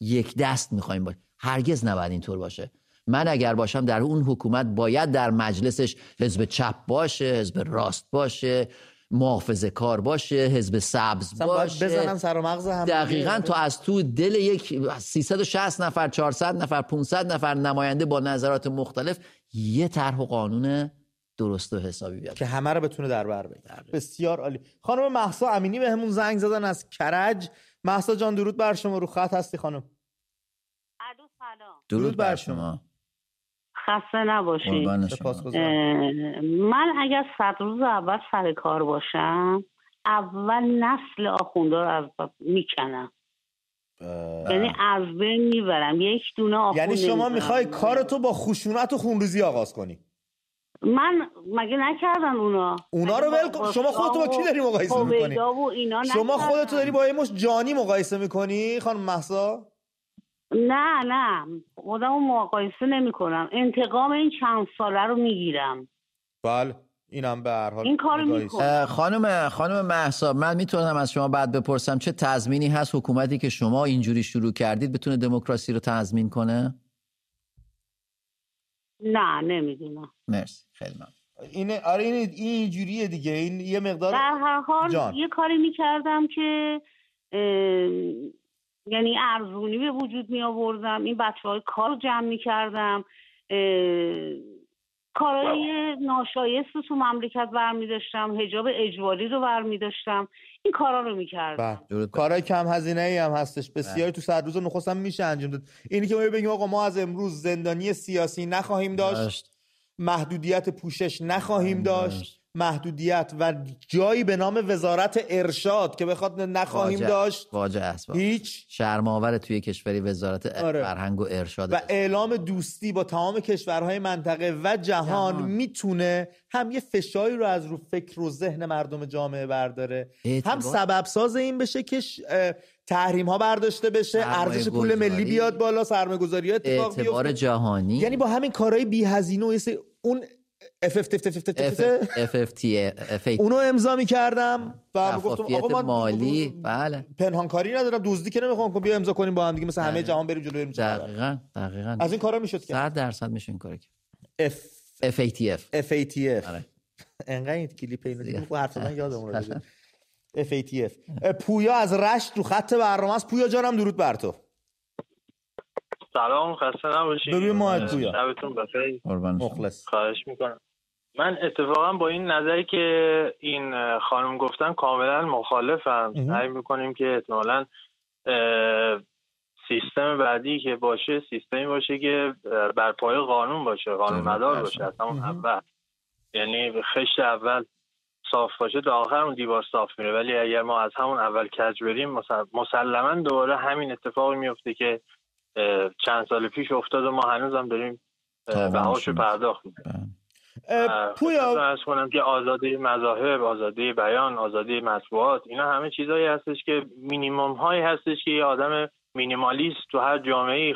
Speaker 2: یک دست می‌خوایم باشه هرگز نباید اینطور باشه. من اگر باشم در اون حکومت باید در مجلسش حزب چپ باشه حزب راست باشه. محافظه کار باشه حزب سبز باشه.
Speaker 1: بزنن سر و مغز هم
Speaker 2: دقیقا تو از تو دل یک 360 نفر 400 نفر 500 نفر نماینده با نظرات مختلف یه طرح و قانون درست و حسابی بیاد.
Speaker 1: که همه رو بتونه در بر بگیره. بسیار عالی. خانم محسا امینی به همون زنگ زدن از کرج. محسا جان درود بر شما. رو خط هستی خانم.
Speaker 2: درود بر شما.
Speaker 5: خسته نباشید. اه، من اگر صد روز اول سر کار باشم اول نسل آخونده رو از می‌کنم. یعنی از بین می‌برم. یک دونه آخوند
Speaker 1: یعنی شما. می‌خوای کارتو با خشونت و خونریزی آغاز کنی؟
Speaker 5: من مگه نکردن اونا؟
Speaker 1: اونا رو ول کن. شما خودتو با کی داری مقایسه می‌کنی؟
Speaker 5: اینا
Speaker 1: شما. خودتو داری با یه مش جانی مقایسه می‌کنی خانم محسا
Speaker 5: نه نه. خودمو مقایسه نمی کنم انتقام این چند ساله رو می‌گیرم.
Speaker 1: بله اینم به هر حال
Speaker 5: این کارو می‌کنم.
Speaker 2: خانم خانم محسا من می‌تونم از شما بعد بپرسم چه تضمینی هست حکومتی که شما اینجوری شروع کردید بتونه دموکراسی رو تضمین کنه؟
Speaker 5: نه نمی‌دونم.
Speaker 2: مرسی خیلی ممنون.
Speaker 1: اینه آره این این اینجوریه دیگه. این یه مقدار
Speaker 5: در هر حال
Speaker 1: جان.
Speaker 5: یه کاری می‌کردم که یعنی ارزونی به وجود می آوردم. این بچه های کار رو جمع می کردم. کارهای ناشایست رو تو مملکت برمی داشتم. هجاب اجباری رو برمی داشتم. این کارا رو می کردم.
Speaker 1: کارهای کم هزینه ای هم هستش. بسیاری تو صد روز نخست هم میشه انجام داد. اینی که ما بگیم آقا ما از امروز زندانی سیاسی نخواهیم داشت. محدودیت پوشش نخواهیم داشت. محدودیت و جایی به نام وزارت ارشاد که بخواد نخواهیم
Speaker 2: واجه-
Speaker 1: داشت
Speaker 2: واجه است
Speaker 1: هیچ
Speaker 2: شرماور توی کشوری وزارت
Speaker 1: آره.
Speaker 2: فرهنگ و ارشاد
Speaker 1: و اعلام دوستی با تمام کشورهای منطقه و جهان,
Speaker 2: جهان.
Speaker 1: می‌تونه هم یه فشاری رو از رو فکر و ذهن مردم جامعه برداره
Speaker 2: اعتبار-
Speaker 1: هم سبب ساز این بشه که تحریم ها برداشته بشه ارزش پول ملی. بیاد بالا سرمایه گذاری اتفاق بیفته
Speaker 2: جهانی
Speaker 1: یعنی با همین کارهای بی هزینه و اون اونو امضا می‌کردم و گفتم آقا من
Speaker 2: مالی بله
Speaker 1: پنهانکاری ندارم دزدی که نمی‌خوام بیا امضا کنیم با هم دیگه مثل همه
Speaker 2: بله.
Speaker 1: جهان بریم جلو بریم.
Speaker 2: دقیقا دقیقا
Speaker 1: از این کارا می‌شد که
Speaker 2: صد درصد میشه این کار کرد
Speaker 1: اف
Speaker 2: FATF
Speaker 1: FATF
Speaker 2: آره.
Speaker 1: انقدر این کلیپ اینو خب حرف زدن یادم اومد FATF پویا از رشت رو خط برنامه است پویا جانم درود بر تو
Speaker 6: سلام خسته نباشید
Speaker 1: ببین ماهت پویا.
Speaker 6: شبتون بخیر.
Speaker 1: مخلص
Speaker 6: خواهش می‌کنم من اتفاقا با این نظری که این خانم گفتن کاملا مخالفم. سعی می‌کنیم که احتمالا سیستم بعدی که باشه سیستمی باشه که بر پای قانون باشه قانون مدار باشه. از همون. اول یعنی خشت اول صاف باشه تا آخر اون دیوار صاف میره ولی اگر ما از همون اول کج بریم مسل- مسلما دوباره همین اتفاقی میفته که چند سال پیش افتاد و ما هنوز هم داریم
Speaker 2: می‌کنه.
Speaker 6: پرداخت می‌کنیم
Speaker 2: بله.
Speaker 1: پویا
Speaker 6: ارز کنم که آزادی مذاهب آزادی بیان آزادی مطبوعات اینا همه چیزهایی هستش که مینیمم هایی هستش که یه آدم مینیمالیست تو هر جامعه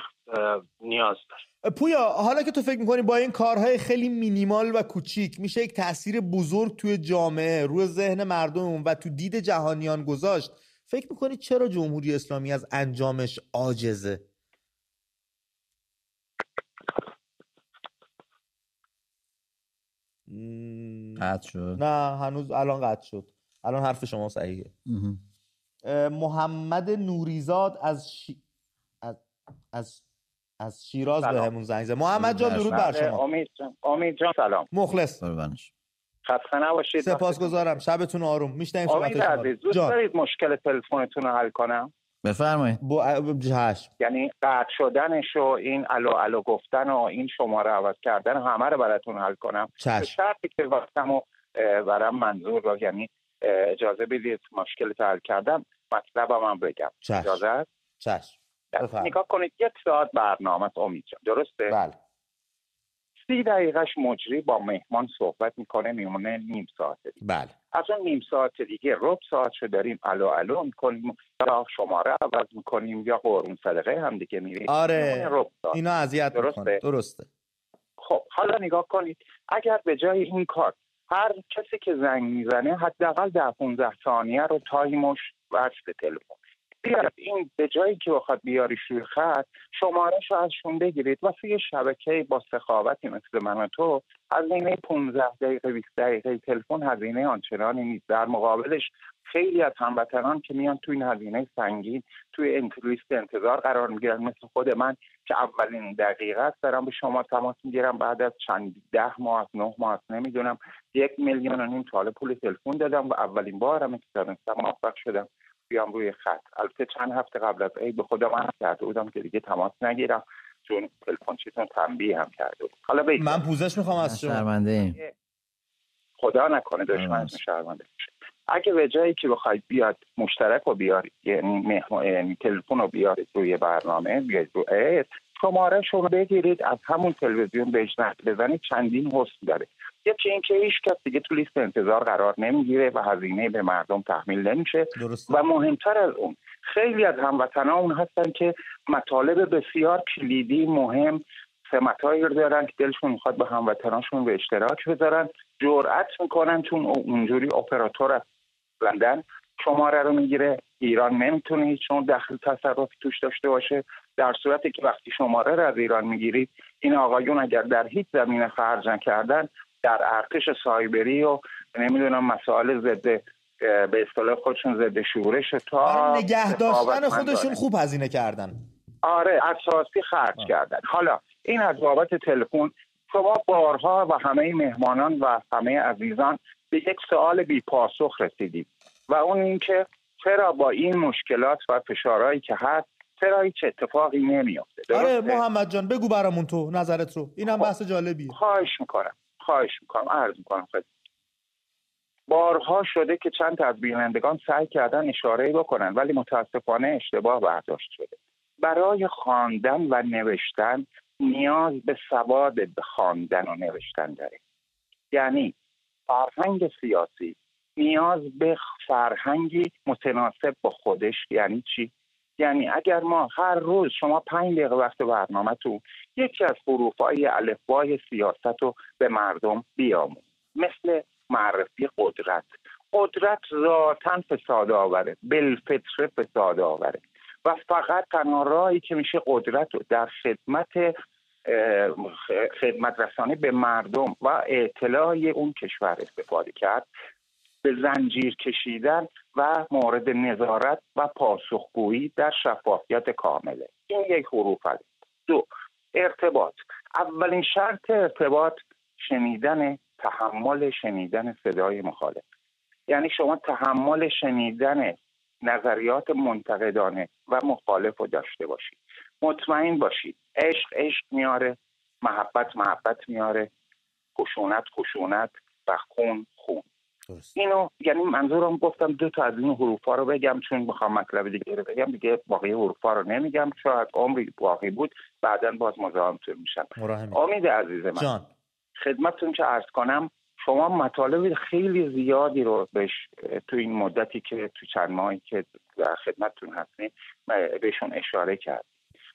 Speaker 6: نیاز داره
Speaker 1: پویا حالا که تو فکر می‌کنی با این کارهای خیلی مینیمال و کوچیک میشه یک تاثیر بزرگ توی جامعه روی ذهن مردم و تو دید جهانیان گذاشت فکر می‌کنی چرا جمهوری اسلامی از انجامش عاجزه
Speaker 2: قطع شد.
Speaker 1: نه هنوز الان قطع شد. الان حرف شما صحیحه. محمد نوریزاد از شی... از از, از شیراز به همون زنگ زد. محمد جان درود بر شما.
Speaker 7: امید جان امید جان سلام.
Speaker 1: مخلص.
Speaker 2: قربانش
Speaker 7: خسته نباشید.
Speaker 1: سپاسگزارم. شبتون آروم. میشنیم
Speaker 7: امید عزیز دوست دارید مشکل تلفنتون رو حل کنم؟
Speaker 2: بفرمایید
Speaker 1: با جهش
Speaker 7: یعنی قطع شدنش و این الو الو گفتن و این شماره عوض کردن همه رو براتون حل کنم
Speaker 1: چشم.
Speaker 7: به شرطی که وقتم و برام منظور رو یعنی اجازه بدید مشکل حل کردم مطلبم هم بگم
Speaker 1: چشم.
Speaker 7: اجازه؟
Speaker 1: چشم بفرمایید.
Speaker 7: نگاه کنید یک ساعت برنامه امید جان درسته
Speaker 1: بله
Speaker 7: سی دقیقش مجری با مهمان صحبت می‌کنه میمونه نیم ساعت دیگه.
Speaker 1: بله.
Speaker 7: از اون نیم ساعت دیگه رب ساعت شو داریم الو الو می‌کنیم یا شماره عوض می‌کنیم یا قرون صدقه هم دیگه میریم.
Speaker 1: آره. اینا اذیت
Speaker 7: درسته؟
Speaker 1: درسته.
Speaker 7: خب حالا نگاه کنید. اگر به جای این کار هر کسی که زنگ می‌زنه حداقل ده 15 ثانیه رو تایمش وصل تلفن. بیاد این به جایی که بخواد بیاری روی خط شمارش رو ازشون بگیرید. واسه یه شبکه با سخاوتی مثل من و تو هزینه 15 دقیقه 20 دقیقه تلفن هزینه آنچنانی نیست. در مقابلش خیلی از هموطنان که میان تو این هزینه سنگین توی لیست انتظار قرار می‌گیرن. مثل خود من که اولین دقیقه است دارم به شما تماس می‌گیرم. بعد از چند ده ماه از نه ماه نمی‌دونم یک میلیون و نیم تاله پول تلفن دادم و اولین بارم که موفق شدم. بیام روی خط. البته چند هفته قبل از عید به خودم من کرده بودم که دیگه تماس نگیرم. چون تلفن چیتون تنبیه هم کرده بود. حالا بگید.
Speaker 1: من پوزش می‌خوام از شما.
Speaker 2: شرمنده
Speaker 7: خدا نکنه دشمن شرمنده بشه اگه به جایی که بخواید بیاد مشترک رو بیارید یعنی. یعنی تلفن رو بیارید روی برنامه بیارید رو شماره رو بگیرید از همون تلویزیون بهش بزنید چندین حسن داره. یکی اینکه هیچ کس دیگه تو لیست انتظار قرار نمی‌گیره و هزینه به مردم تحمیل نمیشه. و مهمتر از اون خیلی از هموطنان هستن که مطالب بسیار کلیدی مهم سمتهایی رو دارن که دلشون می‌خواد به هموطناشون به اشتراک بذارن. جرأت می‌کنن چون اونجوری اپراتور از لندن شماره رو می‌گیره. ایران نمی‌تونه هیچ دخل تصرفی توش داشته باشه. در صورتی که وقتی شماره رو از ایران می‌گیرید این آقایون اگر در هیچ زمینه خرج نکردن در ارتش سایبری و نمی‌دونم مسائل ضد به اصطلاح خودشون ضد شورش تا
Speaker 1: نگه داشتن خودشون خوب هزینه کردن.
Speaker 7: آره اساسی خرج کردن. حالا این از بابت تلفن شما بارها و همه مهمانان و همه عزیزان به یک سوال بی پاسخ رسیدید و اون اینکه چرا با این مشکلات و فشارهایی که هست چرا هیچ اتفاقی نمیافته؟
Speaker 1: آره محمد جان بگو برامون تو نظرت رو. اینم بحث جالبیه.
Speaker 7: خواهش می‌کنم. خواهش می‌کنم عرض می‌کنم خیلی بارها شده که چند از بینندگان سعی کردن اشاره بکنن ولی متاسفانه اشتباه برداشت شده. برای خواندن و نوشتن نیاز به سواد خواندن و نوشتن داره. یعنی فرهنگ سیاسی نیاز به فرهنگی متناسب با خودش یعنی چی؟ یعنی اگر ما هر روز شما پنج دقیقه وقت برنامه تو یکی از حروفهای الفبای سیاست رو به مردم بیامون مثل معرفی قدرت. قدرت ذاتا فساد آوره. بالفطره فساد آوره. و فقط تنها راهی که میشه قدرت رو در خدمت خدمت رسانی به مردم و اطلاع اون کشور استفاده کرد به زنجیر کشیدن و مورد نظارت و پاسخگویی در شفافیت کامله. این یک حروف است. دو ارتباط. اولین شرط ارتباط شنیدن تحمل شنیدن صدای مخالف. یعنی شما تحمل شنیدن نظریات منتقدانه و مخالف رو داشته باشید. مطمئن باشید. عشق عشق میاره. محبت محبت میاره. خشونت خشونت. و خون. اینو یعنی منظورم گفتم دو تا از این حروف ها رو بگم چون می‌خوام مطلب دیگه رو بگم دیگه باقی حروف ها رو نمیگم. شاید عمری باقی بود بعدا باز مزاحمتون میشم. امید عزیز من
Speaker 1: جان.
Speaker 7: خدمتتون که ارز کنم شما مطالب خیلی زیادی رو بهش تو این مدتی که تو چند ماهی که در خدمتتون هستیم بهشون اشاره کرد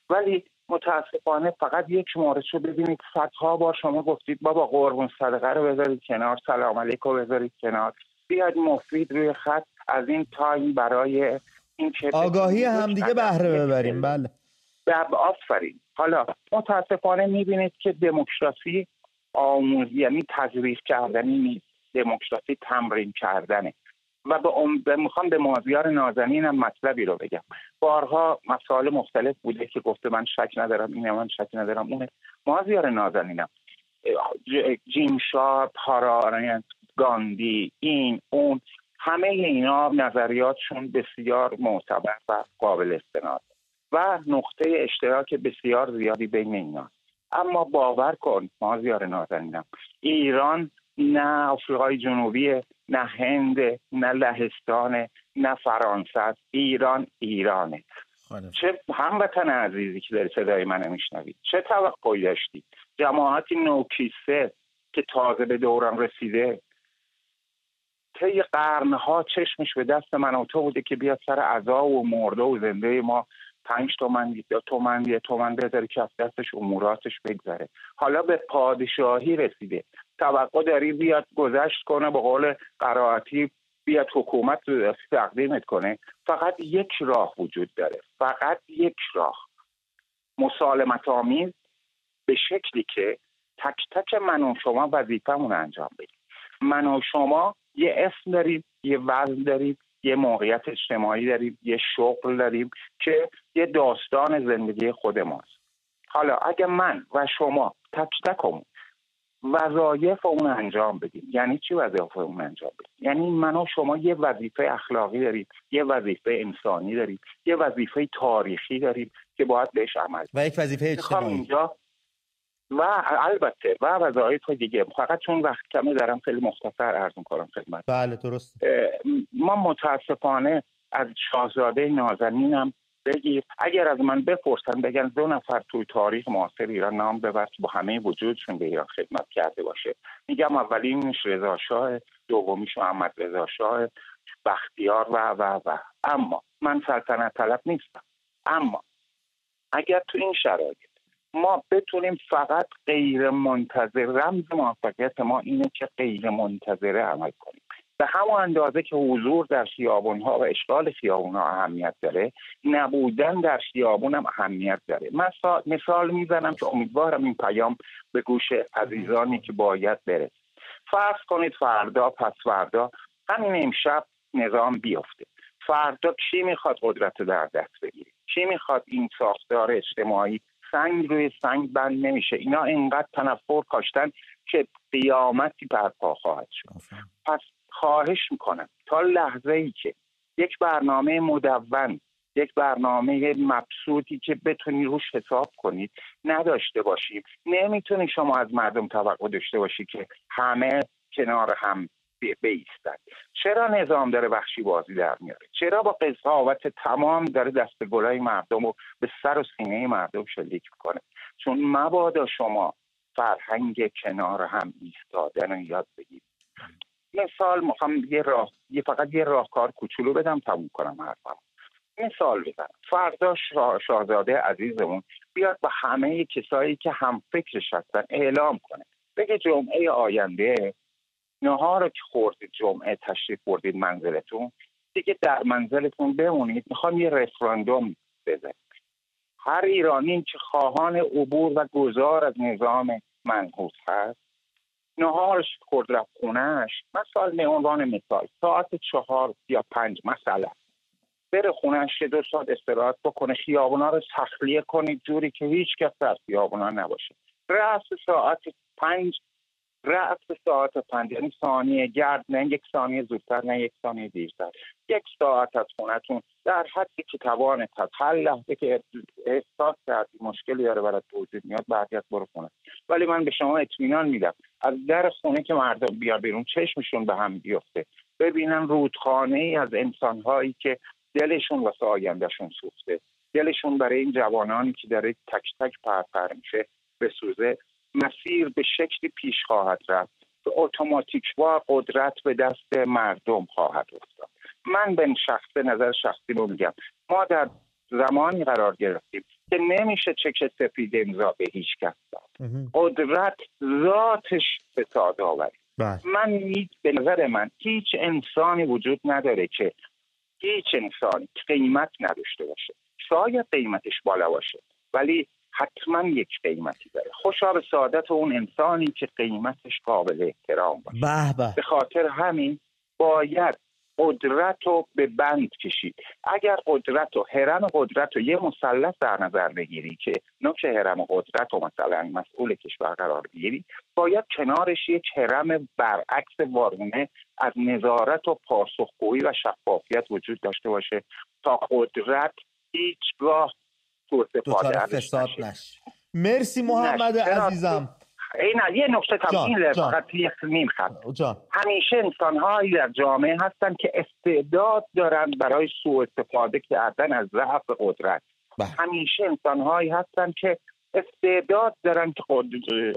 Speaker 7: ولی متاسفانه فقط یک مورد رو ببینید. صدها بار شما گفتید بابا قربون صدقه رو بذارید کنار سلام علیکم بذارید کنار. بیاید مفید روی خط از این تایم برای این که
Speaker 1: آگاهی همدیگه بهره ببریم. بله.
Speaker 7: آفرین. حالا متاسفانه می‌بینید که دموکراسی آموز یعنی تجریف کردنی نیست. دموکراسی تمرین کردنه. و به می‌خوام به مازیار نازنین هم مطلبی رو بگم. بارها مسائل مختلف بوده که گفته من شک ندارم این من شک ندارم اونه. مازیار نازنینم جیم شارپ هارارنت گاندی این اون همه اینا نظریاتشون بسیار معتبر و قابل استناد. و نقطه اشتراک بسیار زیادی بین اینا. اما باور کن مازیار نازنینم ایران نه آفریقای جنوبی نه هند نه لهستان نه فرانسه ایران ایرانه. خاله. چه هموطن عزیزی که داری صدای من میشنوید چه توقعی داشتی؟ جماعتی نوکیسه که تازه به دورم رسیده. طی قرنها چشمش به دست من و تو بوده که بیاد سر عذا و مرده و زنده ما پنج تومن یا تومن یه تومن بذاره که از دستش اموراتش بگذره. حالا به پادشاهی رسیده. توقع داری بیاد گذشت کنه به قول قرائتی بیاد حکومت تقدیمت کنه. فقط یک راه وجود داره. فقط یک راه. مسالمت آمیز به شکلی که تک تک من و شما وظیفمون انجام بدیم. من و شما یه اسم داریم یه وزن داریم یه موقعیت اجتماعی داریم یه شغل داریم که یه داستان زندگی خود ماست حالا اگه من و شما تک تکمون وظایف اون انجام بدیم. یعنی چی وظایف اون انجام بدیم؟ یعنی من و شما یه وظیفه اخلاقی داریم یه وظیفه انسانی داریم یه وظیفه تاریخی داریم که باید بهش عمل
Speaker 1: و یک وظیفه اجتماعی.
Speaker 7: اینجا و البته و وظایف دیگه. فقط چون وقت کمی دارم خیلی مختصر عرض کنم خدمت
Speaker 1: بله درست.
Speaker 7: ما متاسفانه از شاهزاده نازنینم بگیر. اگر از من بپرسن بگن دو نفر توی تاریخ معاصر ایران نام ببر با همه وجودشون به ایران خدمت کرده باشه. میگم اولینش رضا شاه دومیش محمد رضا شاه بختیار و و و. اما من سلطنت طلب نیستم. اما اگر تو این شرایط ما بتونیم فقط غیر منتظر رمز موفقیت ما اینه که غیر منتظره عمل کنیم. به همون اندازه که حضور در خیابون ها و اشغال خیابون ها اهمیت داره نبودن در خیابون هم اهمیت داره. مثال, مثال می‌زنم که امیدوارم این پیام به گوش عزیزانی که باید برسه فرض کنید فردا پس فردا همین امشب نظام بیفته. فردا کی می‌خواد قدرت در دست بگیره؟ کی می‌خواد این ساختار اجتماعی سنگ روی سنگ بند نمیشه؟ اینا اینقدر تنفر کاشتن که قیامتی برپا خواهد شد. پس خواهش می‌کنم. تا لحظه ای که یک برنامه مدون یک برنامه مبسوطی که بتونی روش حساب کنید نداشته باشیم نمی‌تونی شما از مردم توقع داشته باشی که همه کنار هم بیستن. چرا نظام داره وحشی بازی در میاره؟ چرا با قضاوت تمام داره دست گلای مردم رو به سر و سینه مردم شلیک می‌کنه؟ چون مبادا شما فرهنگ کنار هم ایستادن رو یاد بگیرید. مثال می‌خوام یه راه یه فقط یه راهکار کوچولو بدم تموم کنم حرفم. مثال بزنم فردا شاهزاده عزیزمون بیاد با همه کسایی که هم فکرش هستن اعلام کنه. بگه جمعه آینده نهار که خوردید جمعه تشریف بردید منزلتون دیگه در منزلتون بمونید. می‌خوام یه رفراندوم بزنید هر ایرانی که خواهان عبور و گذار از نظام منحوس هست نهارش خورد رفت خونهش مثال به عنوان مثال ساعت چهار یا پنج مثلا. بره خونهش یه دو ساعت استراحت بکنه خیابونا رو تخلیه کنید جوری که هیچ کس در خیابونا نباشه. رأس ساعت پنج رأس ساعت پنج یعنی ثانیه گرد نه یک ثانیه زودتر نه یک ثانیه دیرتر. یک ساعت از خونتون در حدی که توانت هست هر لحظه که احساس کردی مشکلی داره برات وجود میاد بعدیت برو خونه. ولی من به شما اطمینان میدم از در خونه که مردم بیار بیرون چشمشون به هم بیفته. ببینن رودخانه ای از انسانهایی که دلشون واسه آیندهشون سوخته. دلشون برای این جوانانی که داره تک تک پرپر میشه بسوزه. مسیر به شکلی پیش خواهد رفت. که اتوماتیک و قدرت به دست مردم خواهد افتاد. من به شخص نظر شخصی رو میگم. ما در زمانی قرار گرفتیم که نمیشه چک سفید امضا به هیچ کس داد. قدرت ذاتش فساد آوری
Speaker 1: بله.
Speaker 7: من به نظر من هیچ انسانی وجود نداره که هیچ انسانی قیمت نداشته باشه. شاید قیمتش بالا باشه ولی حتما یک قیمتی داره. خوشا به سعادت اون انسانی که قیمتش قابل احترام باشه.
Speaker 1: به
Speaker 7: خاطر همین باید قدرت رو به بند کشید. اگر قدرت و حرم قدرت رو یه مثلث در نظر بگیری که نوک حرم قدرت رو مثلا مسئول کشور قرار بگیری باید کنارش یک حرم برعکس وارونه از نظارت و پاسخگویی و شفافیت وجود داشته باشه تا قدرت هیچگاه
Speaker 1: دوچار
Speaker 7: استفاده نشه.
Speaker 1: مرسی محمد. عزیزم
Speaker 7: این یه نکته تمثیل
Speaker 1: جان.
Speaker 7: فقط یک نیم خط
Speaker 1: جان
Speaker 7: همیشه انسانهایی در جامعه هستند که استعداد دارند برای سوء استفاده کردن از ضعف قدرت
Speaker 1: بله.
Speaker 7: همیشه انسانهایی هستند که استعداد دارن که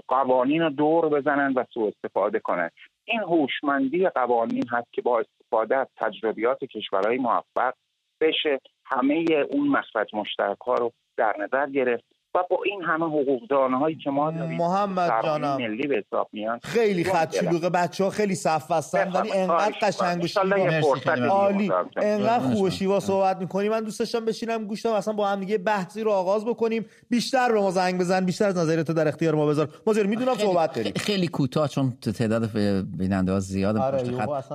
Speaker 7: قوانین رو دور بزنن و سوء استفاده کنن این هوشمندی قوانین هست که با استفاده از تجربیات کشورهای موفق بشه همه اون مخرج مشترک ها رو در نظر گرفت و با این همه حقوقدان هایی که ما داریم
Speaker 1: محمد جانم.
Speaker 7: ملی به حساب میان
Speaker 1: خیلی خط
Speaker 7: دلم.
Speaker 1: شلوغه بچه ها خیلی صف بستن ولی انقدر قشنگ و شیوا. عالی.
Speaker 7: کنیم.
Speaker 1: انقدر خوب و شیوا صحبت می‌کنی. من دوست داشتم بشینم گوش بدم. اصلا با هم دیگه بحثی رو آغاز بکنیم. بیشتر به ما زنگ بزن بیشتر از نظریات در اختیار ما بذار. ما زیر می‌دونم صحبت داریم.
Speaker 2: خیلی, خیلی کوتاه چون تعداد بیننده ها زیاده.
Speaker 1: آره،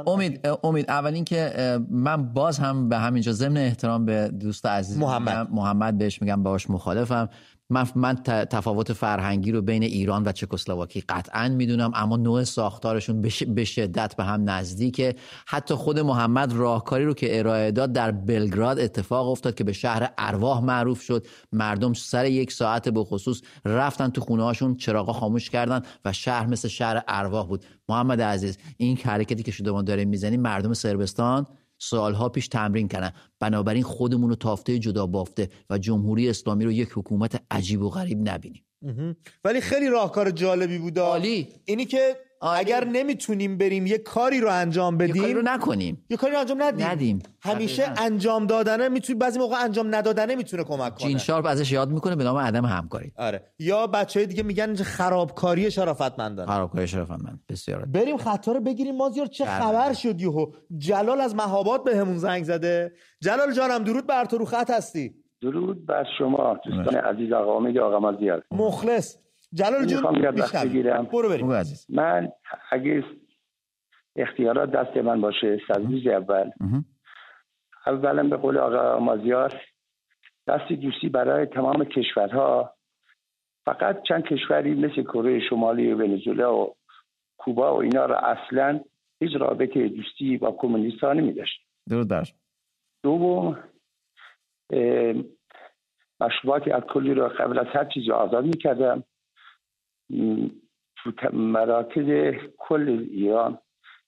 Speaker 2: امید امید اول اینکه اه، من باز هم به همینجا ضمن احترام به دوست عزیز
Speaker 1: محمد.
Speaker 2: محمد بهش میگم باش مخالفم. من من تفاوت فرهنگی رو بین ایران و چکسلواکی قطعا می‌دونم اما نوع ساختارشون به شدت به هم نزدیکه حتی خود محمد راهکاری رو که ارائه داد در بلگراد اتفاق افتاد که به شهر ارواح معروف شد. مردم سر یک ساعت به خصوص رفتن تو خونه هاشون چراغا خاموش کردن و شهر مثل شهر ارواح بود. محمد عزیز این حرکتی که شده ما داریم می‌زنیم مردم سربستان سالها پیش تمرین کردن بنابراین خودمون رو تافته جدا بافته و جمهوری اسلامی رو یک حکومت عجیب و غریب نبینیم.
Speaker 1: ولی خیلی راهکار جالبی بود
Speaker 2: عالی.
Speaker 1: اینی که
Speaker 2: عالی.
Speaker 1: اگر نمی‌تونیم بریم یه کاری رو انجام
Speaker 2: یه کاری
Speaker 1: بدیم
Speaker 2: رو نکنیم.
Speaker 1: یه کاری رو انجام ندیم.
Speaker 2: ندیم.
Speaker 1: همیشه
Speaker 2: دقیقاً.
Speaker 1: انجام دادنه می‌تونه بعضی موقع انجام ندادنه می‌تونه کمک کنه.
Speaker 2: جین شارپ ازش یاد می‌کنه به نام عدم همکاری
Speaker 1: آره. یا بچه های دیگه میگن خرابکاری شرافتمندانه.
Speaker 2: خرابکاری شرفمند بسیار.
Speaker 1: بریم خطا رو بگیریم. مازیار چه. خبر شد یهو. جلال از مهاباد بهمون زنگ زده. جلال جانم درود بر تو. رو خط هستی.
Speaker 8: درود بر شما دوستان عزیز آقا آقا مازیار.
Speaker 1: مخلص. جلال جون.
Speaker 8: بگیرم.
Speaker 1: برو بریم
Speaker 2: عزیز
Speaker 8: من اگه اختیارات دست من باشه سرزوز اول. اولا به قول آقا مازیار دستی دوستی برای تمام کشورها فقط چند کشوری مثل کره شمالی و ونزوئلا و کوبا و اینا را اصلا هیچ رابطه دوستی با کمونیست ها نمی داشت
Speaker 2: شما.
Speaker 8: دوم مشروبات الکلی را قبل از هر چیزی آزاد می‌کردم تو مراکز کل ایران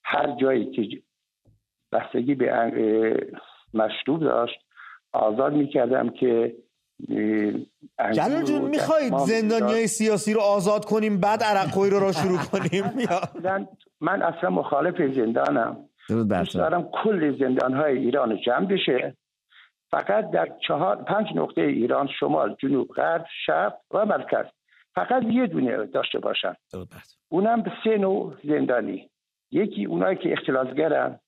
Speaker 8: هر جایی که بستگی به مشروب داشت آزاد می‌کردم که
Speaker 1: جلال جون می‌خواید
Speaker 8: دستمال
Speaker 1: زندانیای سیاسی رو آزاد کنیم بعد عرق خوری رو, رو شروع [laughs] کنیم؟
Speaker 8: من اصلا مخالف زندانم. دوست. دارم کل زندان های ایران جمع بشه. فقط در چهار پنج نقطه ایران شمال جنوب غرب شرق و مرکز. فقط یه دونه داشته باشن. اونم به سه نوع زندانی. یکی اونایی که اختلاسگرن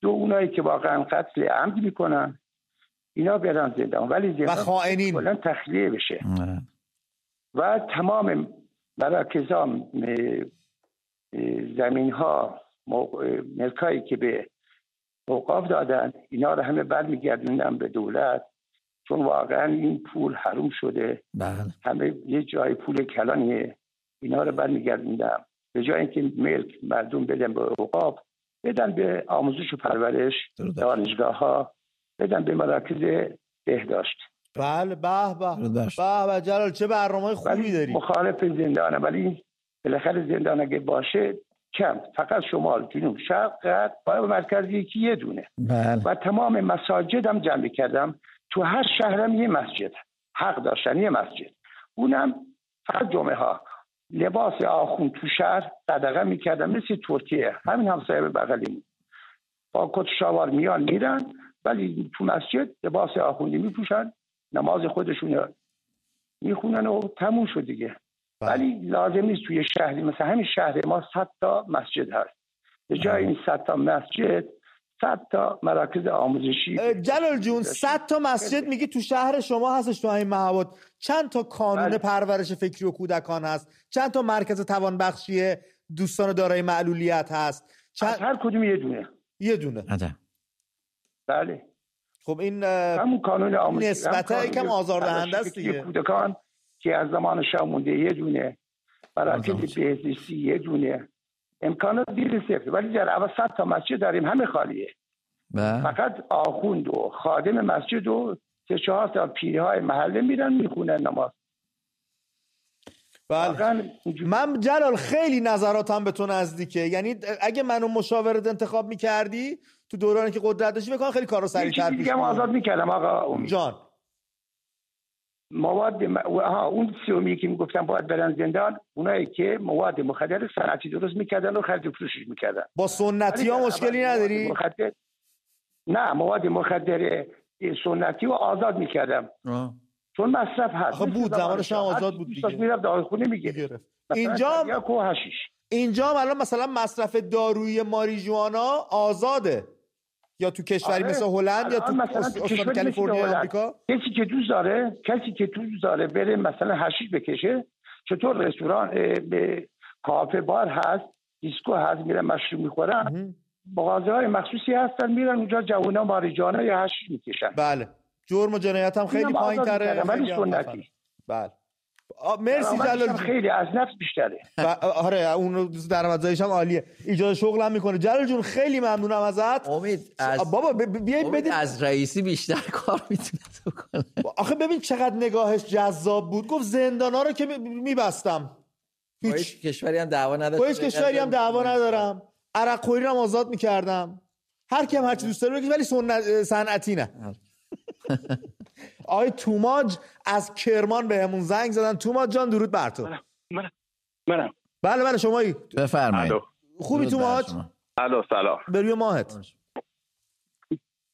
Speaker 8: دو اونایی که واقعا قتل عمد می‌کنن. اینا برن زندان. ولی
Speaker 1: و
Speaker 8: زندان
Speaker 1: خائنین.
Speaker 8: کلا تخلیه بشه.
Speaker 2: آره.
Speaker 8: و تمام مراکزان زمین ها ملکایی که به اوقاف دادن اینا رو همه برمیگردوندن به دولت. چون واقعا این پول حروم شده.
Speaker 2: بله.
Speaker 8: همه یه جای پول کلانیه. اینا رو برمیگردوندم. به جای اینکه ملک مردم بدن به اوقاف بدن به آموزش و پرورش دانشگاه ها بدن به مراکز بهداشت.
Speaker 1: بله به به. به. به جلال چه برنامه خوبی داری؟
Speaker 8: مخالف زندانه ولی بالاخره زندان اگه باشه کم. فقط شمال جنوب. شرق غرب و مرکز یکی یه دونه.
Speaker 2: بله.
Speaker 8: و تمام مساجدم جمع کردم. تو هر شهرم یه مسجد. حق داشتن یه مسجد. اونم فقط جمعه ها لباس آخون تو شهر صدقه می‌کردن مثل ترکیه. همین همسایه بغلیمون با کت شاوار میان میرن ولی تو مسجد لباس آخوندی میپوشن نماز خودشون می‌خونن و تموم شد دیگه.
Speaker 1: بله.
Speaker 8: ولی لازم نیست توی شهری مثل همین شهر ما صد تا مسجد هست. به جای این صد تا مسجد صد تا مراکز آموزشی
Speaker 1: جلال جون صد تا مسجد میگی تو شهر شما هستش تو همین محوط چند تا کانون
Speaker 8: بله.
Speaker 1: پرورش فکری و کودکان هست؟ چند تا مرکز توانبخشی دوستان دارای معلولیت هست؟
Speaker 8: از
Speaker 1: چند
Speaker 8: هر کدوم یه دونه.
Speaker 1: یه دونه.
Speaker 2: عدم.
Speaker 8: بله.
Speaker 1: خب این
Speaker 8: همون کانون آموزشی
Speaker 1: نسبتا یکم
Speaker 8: کانون
Speaker 1: آزاردهنده است دیگه.
Speaker 8: کودکان که از زمان شاه مونده یه دونه. مراکز. بهزیستی یه دونه. امکانات دیر صفر. ولی در اول صد تا مسجد داریم همه خالیه.
Speaker 2: و
Speaker 8: فقط آخوند و خادم مسجد و سه چهار تا پیری های محله میرن می‌خونن نماز.
Speaker 1: بله. من جلال خیلی نظراتم به تو نزدیکه. یعنی اگه منو مشاورت انتخاب می‌کردی تو دورانی که قدرت داشتی بکنم خیلی کارو سریعتر
Speaker 8: چیزی
Speaker 1: پیش می‌برم.
Speaker 8: آزاد می‌کردم آقا امید.
Speaker 1: جان.
Speaker 8: مواد م... و- آها اون سیومی که می‌گفتن باید برن زندان اونایی که مواد مخدر صنعتی درست می‌کردن و خرید و فروشش می‌کردن.
Speaker 1: با سنتی ها مشکلی نداری؟
Speaker 8: مخدر... نه مواد مخدر سنتی رو آزاد می‌کردم.
Speaker 2: آه.
Speaker 8: چون مصرف هست.
Speaker 1: آخه بود، زمانش هم. آزاد بود دیگه.
Speaker 8: می‌رفت داروخونه می‌گیره
Speaker 1: اینجا
Speaker 8: و
Speaker 1: اینجا الان مثلا مصرف دارویی ماریجوانا آزاده. یا تو کشوری
Speaker 8: آره.
Speaker 1: مثل هلند یا تو
Speaker 8: مثلا
Speaker 1: استان کالیفرنیا. آمریکا؟
Speaker 8: کسی که دوست داره کسی که دوست داره بره مثلا حشیش بکشه چطور رستوران به کافه بار هست دیسکو هست میرن مشروب می‌خورن. مغازه های مخصوصی هستن میرن اونجا جوونا ماریجانا یا حشیش می‌کشن.
Speaker 1: بله. جرم و جنایت هم خیلی پایین تره
Speaker 8: ولی سنتی.
Speaker 1: بله. مرسی جلال.
Speaker 8: خیلی از نفس بیشتره.
Speaker 1: و- آره اون درآمدزاییش هم عالیه. ایجاد شغل هم می‌کنه. جلال جون خیلی ممنونم ازت.
Speaker 2: امید از
Speaker 1: بابا ب- ب- بیایید
Speaker 2: امید
Speaker 1: بدید.
Speaker 2: از رئیسی بیشتر [laughs] کار می‌تونه بکنه
Speaker 1: آخه ببین چقدر نگاهش جذاب بود. گفت زندانا رو که میبستم. هیچ
Speaker 2: کشوری هم دعوا
Speaker 1: با هیچ کشوری هم دعوا ندارم. عرق خوری رو هم آزاد می‌کردم. هر کیم هر چی دوست داره ولی سنت- صنعتی نه. [laughs] آقای توماج از کرمان بهمون زنگ زدن. توماج جان درود بر تو.
Speaker 9: من منم.
Speaker 1: بله بله شمایی
Speaker 2: بفرمایید.
Speaker 1: خوبی توماج.
Speaker 9: الو سلام.
Speaker 1: بروی ماهت.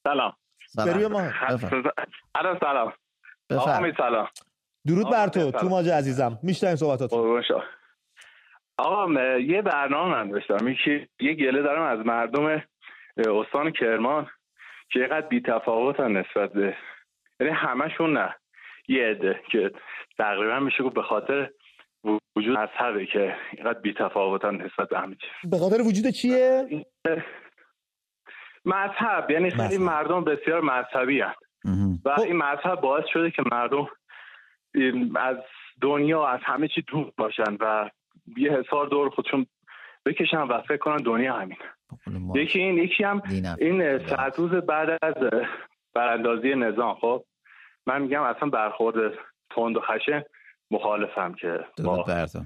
Speaker 9: سلام.
Speaker 2: سلام.
Speaker 1: بروی ماهت.
Speaker 9: الو سلام. آقا
Speaker 2: بفرم
Speaker 9: امید سلام.
Speaker 1: درود بر تو. توماج عزیزم. میشنویم صحبتات.
Speaker 9: آقا یه برنامه من داشتم. یکی یه گله دارم از مردم استان کرمان که یقدر بی نسبت به یعنی همشون نه یه عده که تقریبا میشه گفت به خاطر وجود مذهبه که اینقدر بی نسبت به همه چیز
Speaker 1: به خاطر وجود چیه
Speaker 9: مذهب یعنی خیلی. مردم بسیار مذهبی هست. و
Speaker 1: خب.
Speaker 9: این مذهب باعث شده که مردم از دنیا از همه چی دور باشن و یه حسار دور خودشون بکشن و فکر کنن دنیا همین
Speaker 2: ما.
Speaker 9: یکی این یکی هم. این صد روز بعد از براندازی نظام. خب من میگم اصلا برخورد تند و خشن مخالفم که با
Speaker 2: درود بر تو.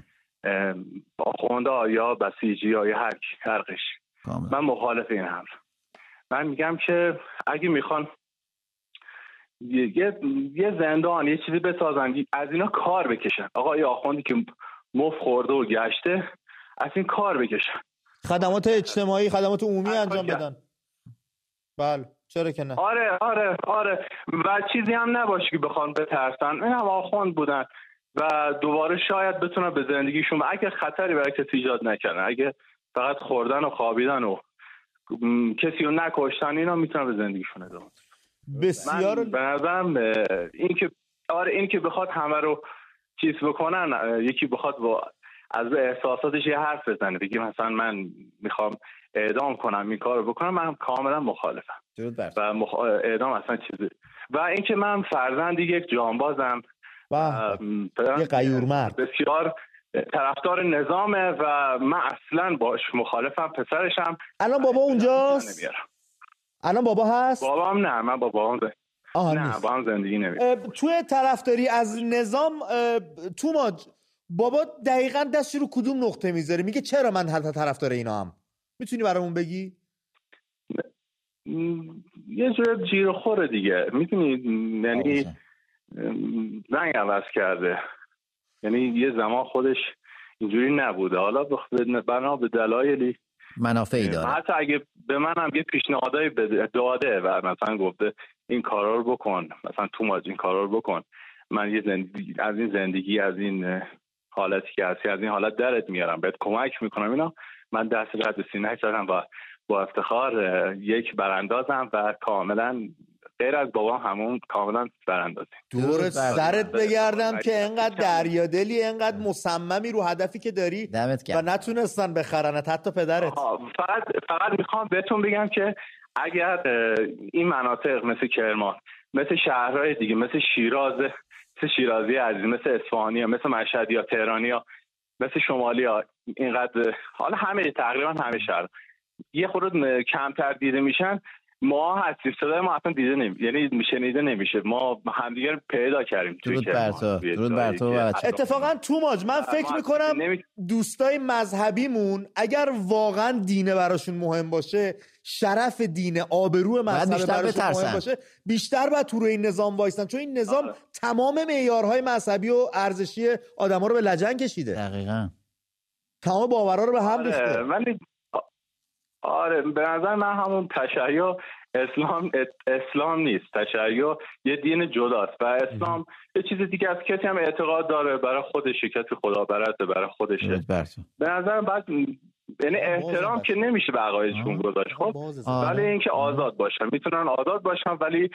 Speaker 9: اه، با خونده یا بسیجی یا هر کی، هر قش
Speaker 2: کاملا
Speaker 9: من مخالف این هم من میگم که اگه می‌خوان یه, یه- یه زندان یه چیزی بسازن از اینا کار بکشن. آقا یه آخوندی که مف خورده و گشته از این کار بکشن.
Speaker 1: خدمات اجتماعی خدمات عمومی انجام بدن. بله. چرا که نه
Speaker 9: آره آره آره و چیزی هم نباشه که بخوان بترسن این هم آخوند بودن و دوباره شاید بتونن به زندگیشون و اگه خطری برای کسی ایجاد نکردن اگه فقط خوردن و خوابیدن و م، کسی رو نکشتن اینا می‌تونن به زندگیشون ادامه بدن.
Speaker 1: بسیار
Speaker 9: من به نظرم این که آره این که بخواد همه رو چیز بکنن یکی بخواد با از احساساتش یه حرف بزنه بگه مثلا من می‌خوام اعدام کنم این کار رو بکنم من کاملا مخالفم. و مخ... اعدام اصلا چیزی. و اینکه من فرزند یک جانبازم. پدرم
Speaker 1: یه غیور مرد.
Speaker 9: بسیار طرفدار نظامه و من اصلا باش مخالفم پسرشم.
Speaker 1: الان بابا اونجاست؟ الان بابا هست؟
Speaker 9: بابام نه من با بابام ز-
Speaker 1: آها
Speaker 9: نه
Speaker 1: نیست.
Speaker 9: با هم زندگی نمیارم
Speaker 1: اه، توی طرفداری از نظام اه، توماج بابا دقیقا دستی رو کدوم نقطه می‌ذاره؟ میگه چرا من حتی طرفدار اینا هم؟ می‌تونی برامون بگی؟
Speaker 9: یه جور جیر خوره دیگه. می‌دونی؟ یعنی رنگ عوض کرده. یعنی یه زمان خودش اینجوری نبوده. حالا بنا به دلایلی.
Speaker 2: منافعی داره.
Speaker 9: حتی اگه به منم یه پیشنهادایی داده و مثلا گفته این کارا رو بکن مثلا تو ماج این کارا رو بکن. من یه زندگی از این زندگی از این حالتی که هستی از این حالت درت میارم. بهت کمک می‌کنم. اینا من دست رد سینه زدم و با افتخار یک براندازم و کاملا غیر از بابا همون کاملا براندازیم.
Speaker 1: دور سرت بگردم که انقدر دریادلی انقدر مصممی رو هدفی که داری و نتونستن بخرنت حتی پدرت.
Speaker 9: فقط فقط می‌خوام بهتون بگم که اگر این مناطق مثل کرمان مثل شهرهای دیگه مثل شیراز مثل شیرازی عزیز مثل اصفهانی مثل مشهدی یا تهرانی مثل شمالی ها اینقدر حالا همه تقریبا همه شهر. یه خورده کمتر دیده میشن ما هستیم صدای ما اصلا دیده نمی یعنی شنیده نمیشه. ما همدیگر پیدا کردیم
Speaker 2: درود بر تو درود بر تو
Speaker 1: اتفاقا تو ماج من فکر می‌کنم دوستای مذهبیمون اگر واقعا دینه براشون مهم باشه شرف دین آبرو مذهب براشون مهم باشه بیشتر باید تو روی این نظام وایسن. چون این نظام آره. تمام معیارهای مذهبی و ارزشی آدما رو به لجن کشیده.
Speaker 2: دقیقاً.
Speaker 1: تمام باورا رو به هم ریخته.
Speaker 9: آره به نظر من همون تشیع اسلام اسلام نیست. تشیع یه دین جداست و اسلام یه چیز دیگه از کسی هم اعتقاد داره برای خودشه. کسی خدا برده برای خودشه. به نظر بعد یعنی احترام که نمیشه به عقایدشون گذاشت. خب ولی اینکه آزاد باشن. می‌تونن آزاد باشن ولی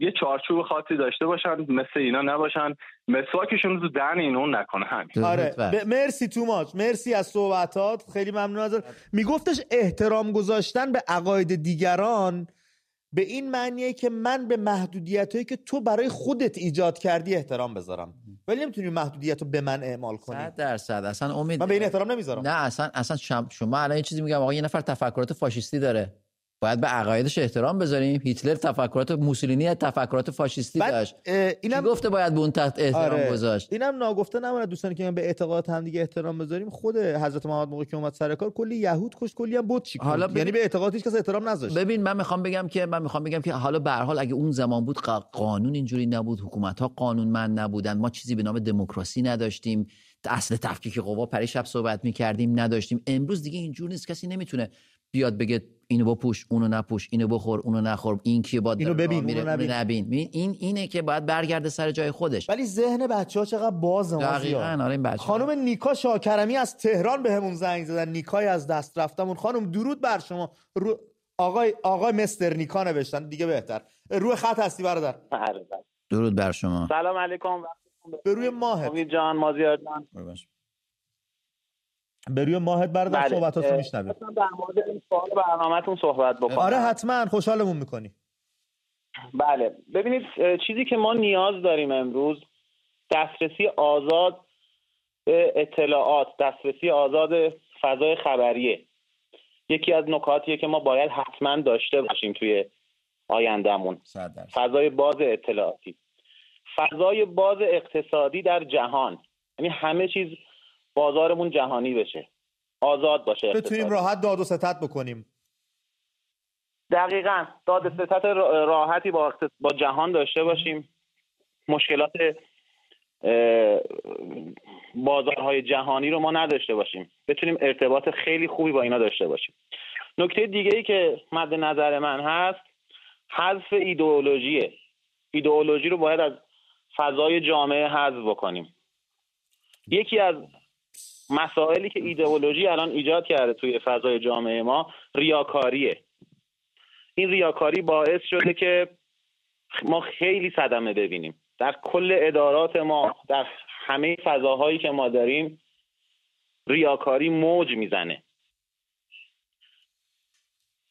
Speaker 9: یه چارچوب خاصی داشته باشن مثل اینا نباشن. مسواکشون رو دهن این اون نکنه همین.
Speaker 1: آره. مرسی توماچ مرسی از صحبتات. خیلی ممنون از میگفتش احترام گذاشتن به عقاید دیگران به این معنیه که من به محدودیت هایی که تو برای خودت ایجاد کردی احترام بذارم. ولی نمی‌تونی محدودیت رو به من اعمال کنی.
Speaker 2: 100 درصد. اصلا امید
Speaker 1: من به این احترام نمی‌ذارم.
Speaker 2: نه اصلا اصلا شما الان یه چیزی میگم آقا یه نفر تفکرات فاشیستی داره. باید به عقایدش احترام بذاریم. هیتلر تفکرات موسولینی تفکرات فاشیستی داشت. اینم گفته باید به اون تحت احترام آره. گذاشت؟
Speaker 1: اینم ناگفته نمونه. دوستانی که من به اعتقاد هم دیگه احترام بذاریم خود حضرت محمد موقعی که اومد سر کار کلی یهود کش کلی هم بت حالا یعنی به اعتقاد هیچ کس احترام نذاشت.
Speaker 2: ببین من می‌خوام بگم که من می‌خوام بگم که حالا به هر حال اگه اون زمان بود قانون اینجوری نبود حکومت ها قانونمند نبودن ما چیزی به نام دموکراسی نداشتیم. اصل تفکیک قوا پریشب صحبت می‌کردیم نداشتیم. امروز دیگه اینجور نیست. کسی نمی‌تونه بیاد بگه اینو بپوش اونو نپوش اینو بخور اونو نخور این کیه باید
Speaker 1: اینو ببین میره اونو
Speaker 2: نبین. نبین. این اینه که باید برگرده سر جای خودش.
Speaker 1: ولی ذهن بچه ها چقدر باز
Speaker 2: دقیقاً آره این بچه
Speaker 1: خانم نیکا شاکرمی از تهران بهمون به زنگ زدن. نیکای از دست رفتمون. خانم درود بر شما. رو... آقای آقای مستر نیکا نوشتن. دیگه بهتر. روی خط هستی برادر.
Speaker 2: بله، بله. درود بر شما.
Speaker 10: سلام علیکم.
Speaker 1: به روی ماه
Speaker 10: جان مازیار جان.
Speaker 1: به روی ماهت برادر بله. صحبتاتو میشنویم.
Speaker 10: در مورد این سوال برنامه‌تون صحبت بکنم.
Speaker 1: آره حتما. خوشحالمون می‌کنی.
Speaker 10: بله. ببینید چیزی که ما نیاز داریم امروز دسترسی آزاد به اطلاعات دسترسی آزاد فضای خبریه. یکی از نکاتیه که ما باید حتما داشته باشیم توی آیندهمون. فضای باز اطلاعاتی. فضای باز اقتصادی در جهان. یعنی همه چیز بازارمون جهانی بشه. آزاد باشه
Speaker 1: بتونیم راحت داد و ستت بکنیم.
Speaker 10: دقیقا. داد و ستت راحتی با, با جهان داشته باشیم. مشکلات بازارهای جهانی رو ما نداشته باشیم. بتونیم ارتباط خیلی خوبی با اینا داشته باشیم. نکته دیگه ای که مد نظر من هست حذف ایدئولوژیه. ایدئولوژی رو باید از فضای جامعه حذف بکنیم. یکی از مسائلی که ایدئولوژی الان ایجاد کرده توی فضای جامعه ما ریاکاریه. این ریاکاری باعث شده که ما خیلی صدمه ببینیم. در کل ادارات ما در همه فضاهایی که ما داریم ریاکاری موج می‌زنه.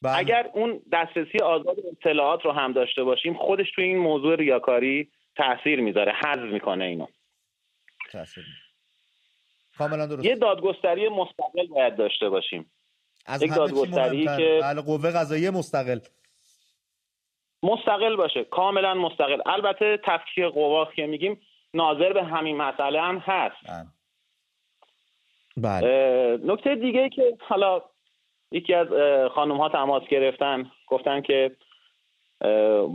Speaker 10: بله. اگر اون دسترسی آزاد اطلاعات رو هم داشته باشیم خودش توی این موضوع ریاکاری تاثیر می‌ذاره حذف می‌کنه اینو.
Speaker 1: کاملا درست.
Speaker 10: یه دادگستری مستقل باید داشته باشیم. از یک دادگستری که
Speaker 1: بله قوه قضاییه مستقل.
Speaker 10: مستقل باشه کاملا مستقل. البته تفکیک قوا که میگیم ناظر به همین مسئله هم هست.
Speaker 1: بله.
Speaker 10: نکته دیگه که حالا یکی از خانم ها تماس گرفتن گفتن که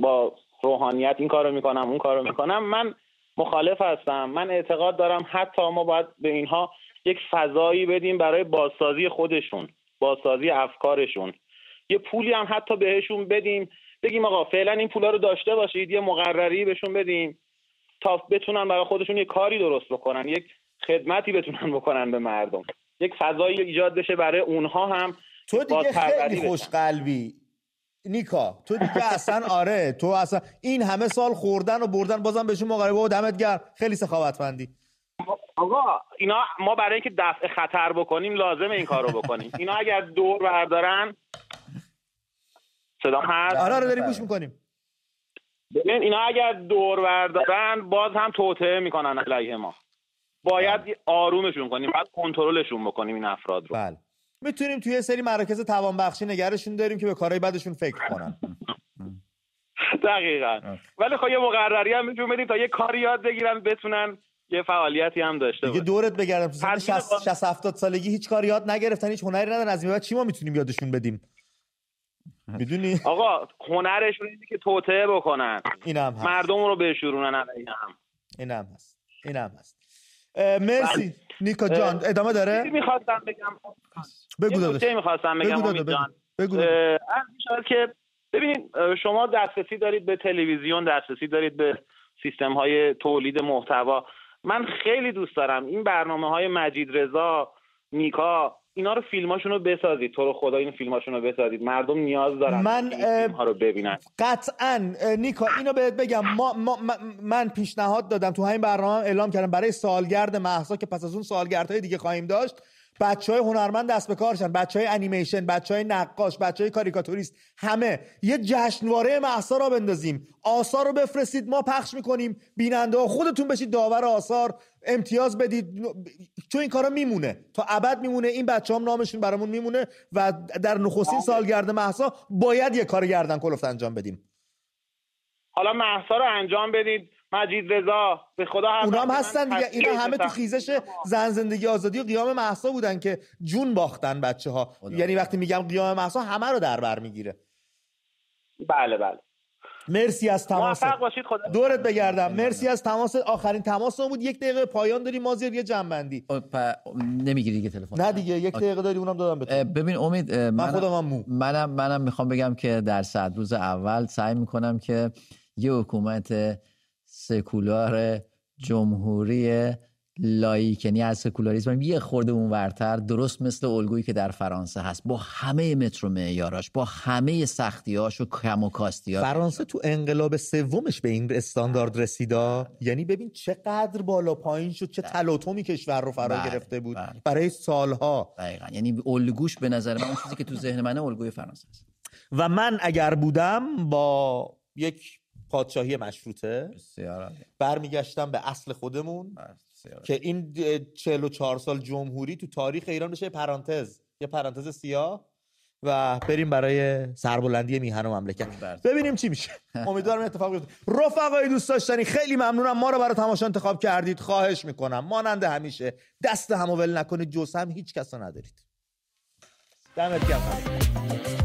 Speaker 10: با روحانیت این کارو می‌کنم اون کارو می‌کنم. من مخالف هستم. من اعتقاد دارم حتی ما باید به اینها یک فضایی بدیم برای بازسازی خودشون بازسازی افکارشون. یه پولی هم حتی بهشون بدیم بگیم آقا فعلا این پولا رو داشته باشید یه مقرری بهشون بدیم تا بتونن برای خودشون یه کاری درست بکنن یک خدمتی بتونن بکنن به مردم. یک فضایی ایجاد بشه برای اونها هم
Speaker 1: تو دیگه خیلی خوش قلبی نیکا تو دیگه اصلا آره تو اصلا این همه سال خوردن و بردن بازم بهشون مقاربه و دمت گرم. خیلی سخاوتمندی.
Speaker 10: آقا اینا ما برای اینکه دفع خطر بکنیم لازمه این کار رو بکنیم. اینا اگر دور بردارن صدا هست؟
Speaker 1: آره آره داریم گوش می‌کنیم.
Speaker 10: ببین اینا اگر دور بردارن باز هم توطعه می‌کنن علیه ما. باید آرومشون کنیم باید کنترلشون بکنیم این افراد رو.
Speaker 1: بله. می‌تونیم توی سری مراکز توانبخشی نگرشون داریم که به کارهای بعدشون فکر کنن.
Speaker 10: دقیقا. ولی خب یه مقرری هم می‌تونیم بدیم تا یه کاری یاد بگیرن بتونن یه فعالیتی هم داشته
Speaker 1: دیگه دورت بگردم. تو سن 60 70 سالگی هیچ کاری یاد نگرفتن هیچ هنری ندارن. از این چی ما می‌تونیم یادشون بدیم؟ می‌دونی؟
Speaker 10: آقا هنرشون اینه که توطعه بکنن.
Speaker 1: اینم هست.
Speaker 10: مردم رو بشورونن علیه هم
Speaker 1: اینم هست. اینم هست. مرسی. نیکا جان ادامه داره؟
Speaker 10: می‌خواستم بگم؟
Speaker 1: بگو داداش.
Speaker 10: می‌خواستم بگم
Speaker 1: بگو
Speaker 10: امید جان که ببینید شما دسترسی دارید به تلویزیون دسترسی دارید به سیستم های تولید محتوا. من خیلی دوست دارم این برنامه های مجید رضا نیکا اینا رو فیلماشون رو بسازید. تو رو خدا این فیلماشون رو بسازید. مردم نیاز دارن
Speaker 1: من
Speaker 10: ها رو ببینن.
Speaker 1: قطعا نیکا اینو بهت بگم. ما, ما من پیشنهاد دادم تو همین برنامه اعلام کردم برای سالگرد محسا که پس از اون سالگردهای دیگه خواهیم داشت. بچه های هنرمند دست به کارشن بچه های انیمیشن بچه های نقاش بچه های کاریکاتوریست همه. یه جشنواره محسا را بندازیم. آثار رو بفرستید ما پخش می‌کنیم. بیننده ها خودتون بشید داور آثار. امتیاز بدید. چون این کارا میمونه. تا ابد میمونه. این بچه هم نامشون برامون میمونه و در نخستین سالگرد محسا باید یه کار گردن کلفت انجام بدیم.
Speaker 10: حالا محسا رو انجام بدید. مجید رضا به خدا
Speaker 1: اونا هم هستن دیگه. اینا همه تو خیزش زن زندگی آزادی و قیام محسا بودن که جون باختن بچه ها یعنی وقتی میگم قیام محسا همه رو در بر می‌گیره.
Speaker 10: بله بله.
Speaker 1: مرسی از تماس. دورت بگردم. مرسی از تماس. آخرین تماس بود. یک دقیقه پایان داریم. مازیار یه جنبندی.
Speaker 2: نمی‌گیری دیگه تلفن.
Speaker 1: نه دیگه. یک دقیقه داری اونم دادم به
Speaker 2: ببین امید
Speaker 1: من خودم هم مو.
Speaker 2: منم منم می‌خوام بگم که در صد روز اول سعی می‌کنم که یه حکومت سکولار جمهوری لایک یعنی از سکولاریسم. یه خورده اونورتر درست مثل الگویی که در فرانسه هست. با همه متر و معیاراش با همه سختیاش و کم و کاستیاش.
Speaker 1: فرانسه تو انقلاب سومش به این استاندارد رسیدا. یعنی ببین چقدر بالا پایین شد چه تلاطمی کشور رو فرا
Speaker 2: بله،
Speaker 1: گرفته بود
Speaker 2: بله.
Speaker 1: برای سالها.
Speaker 2: دقیقا. یعنی الگوش به نظر من اون چیزی که تو ذهن منه الگوی فرانسه است.
Speaker 1: و من اگر بودم با یک پادشاهی مشروطه برمیگشتم به اصل خودمون که این 44 سال جمهوری تو تاریخ ایران بشه پرانتز یه پرانتز سیاه و بریم برای سربلندی میهن و مملکت. ببینیم چی میشه. [laughs] امیدوارم اتفاق بیفته. رفقای دوست داشتنی خیلی ممنونم. ما رو برای تماشا انتخاب کردید. خواهش می‌کنم. ماننده همیشه. دست همو ول نکنید. جز هم هیچ کس رو ندارید. دمت گرم.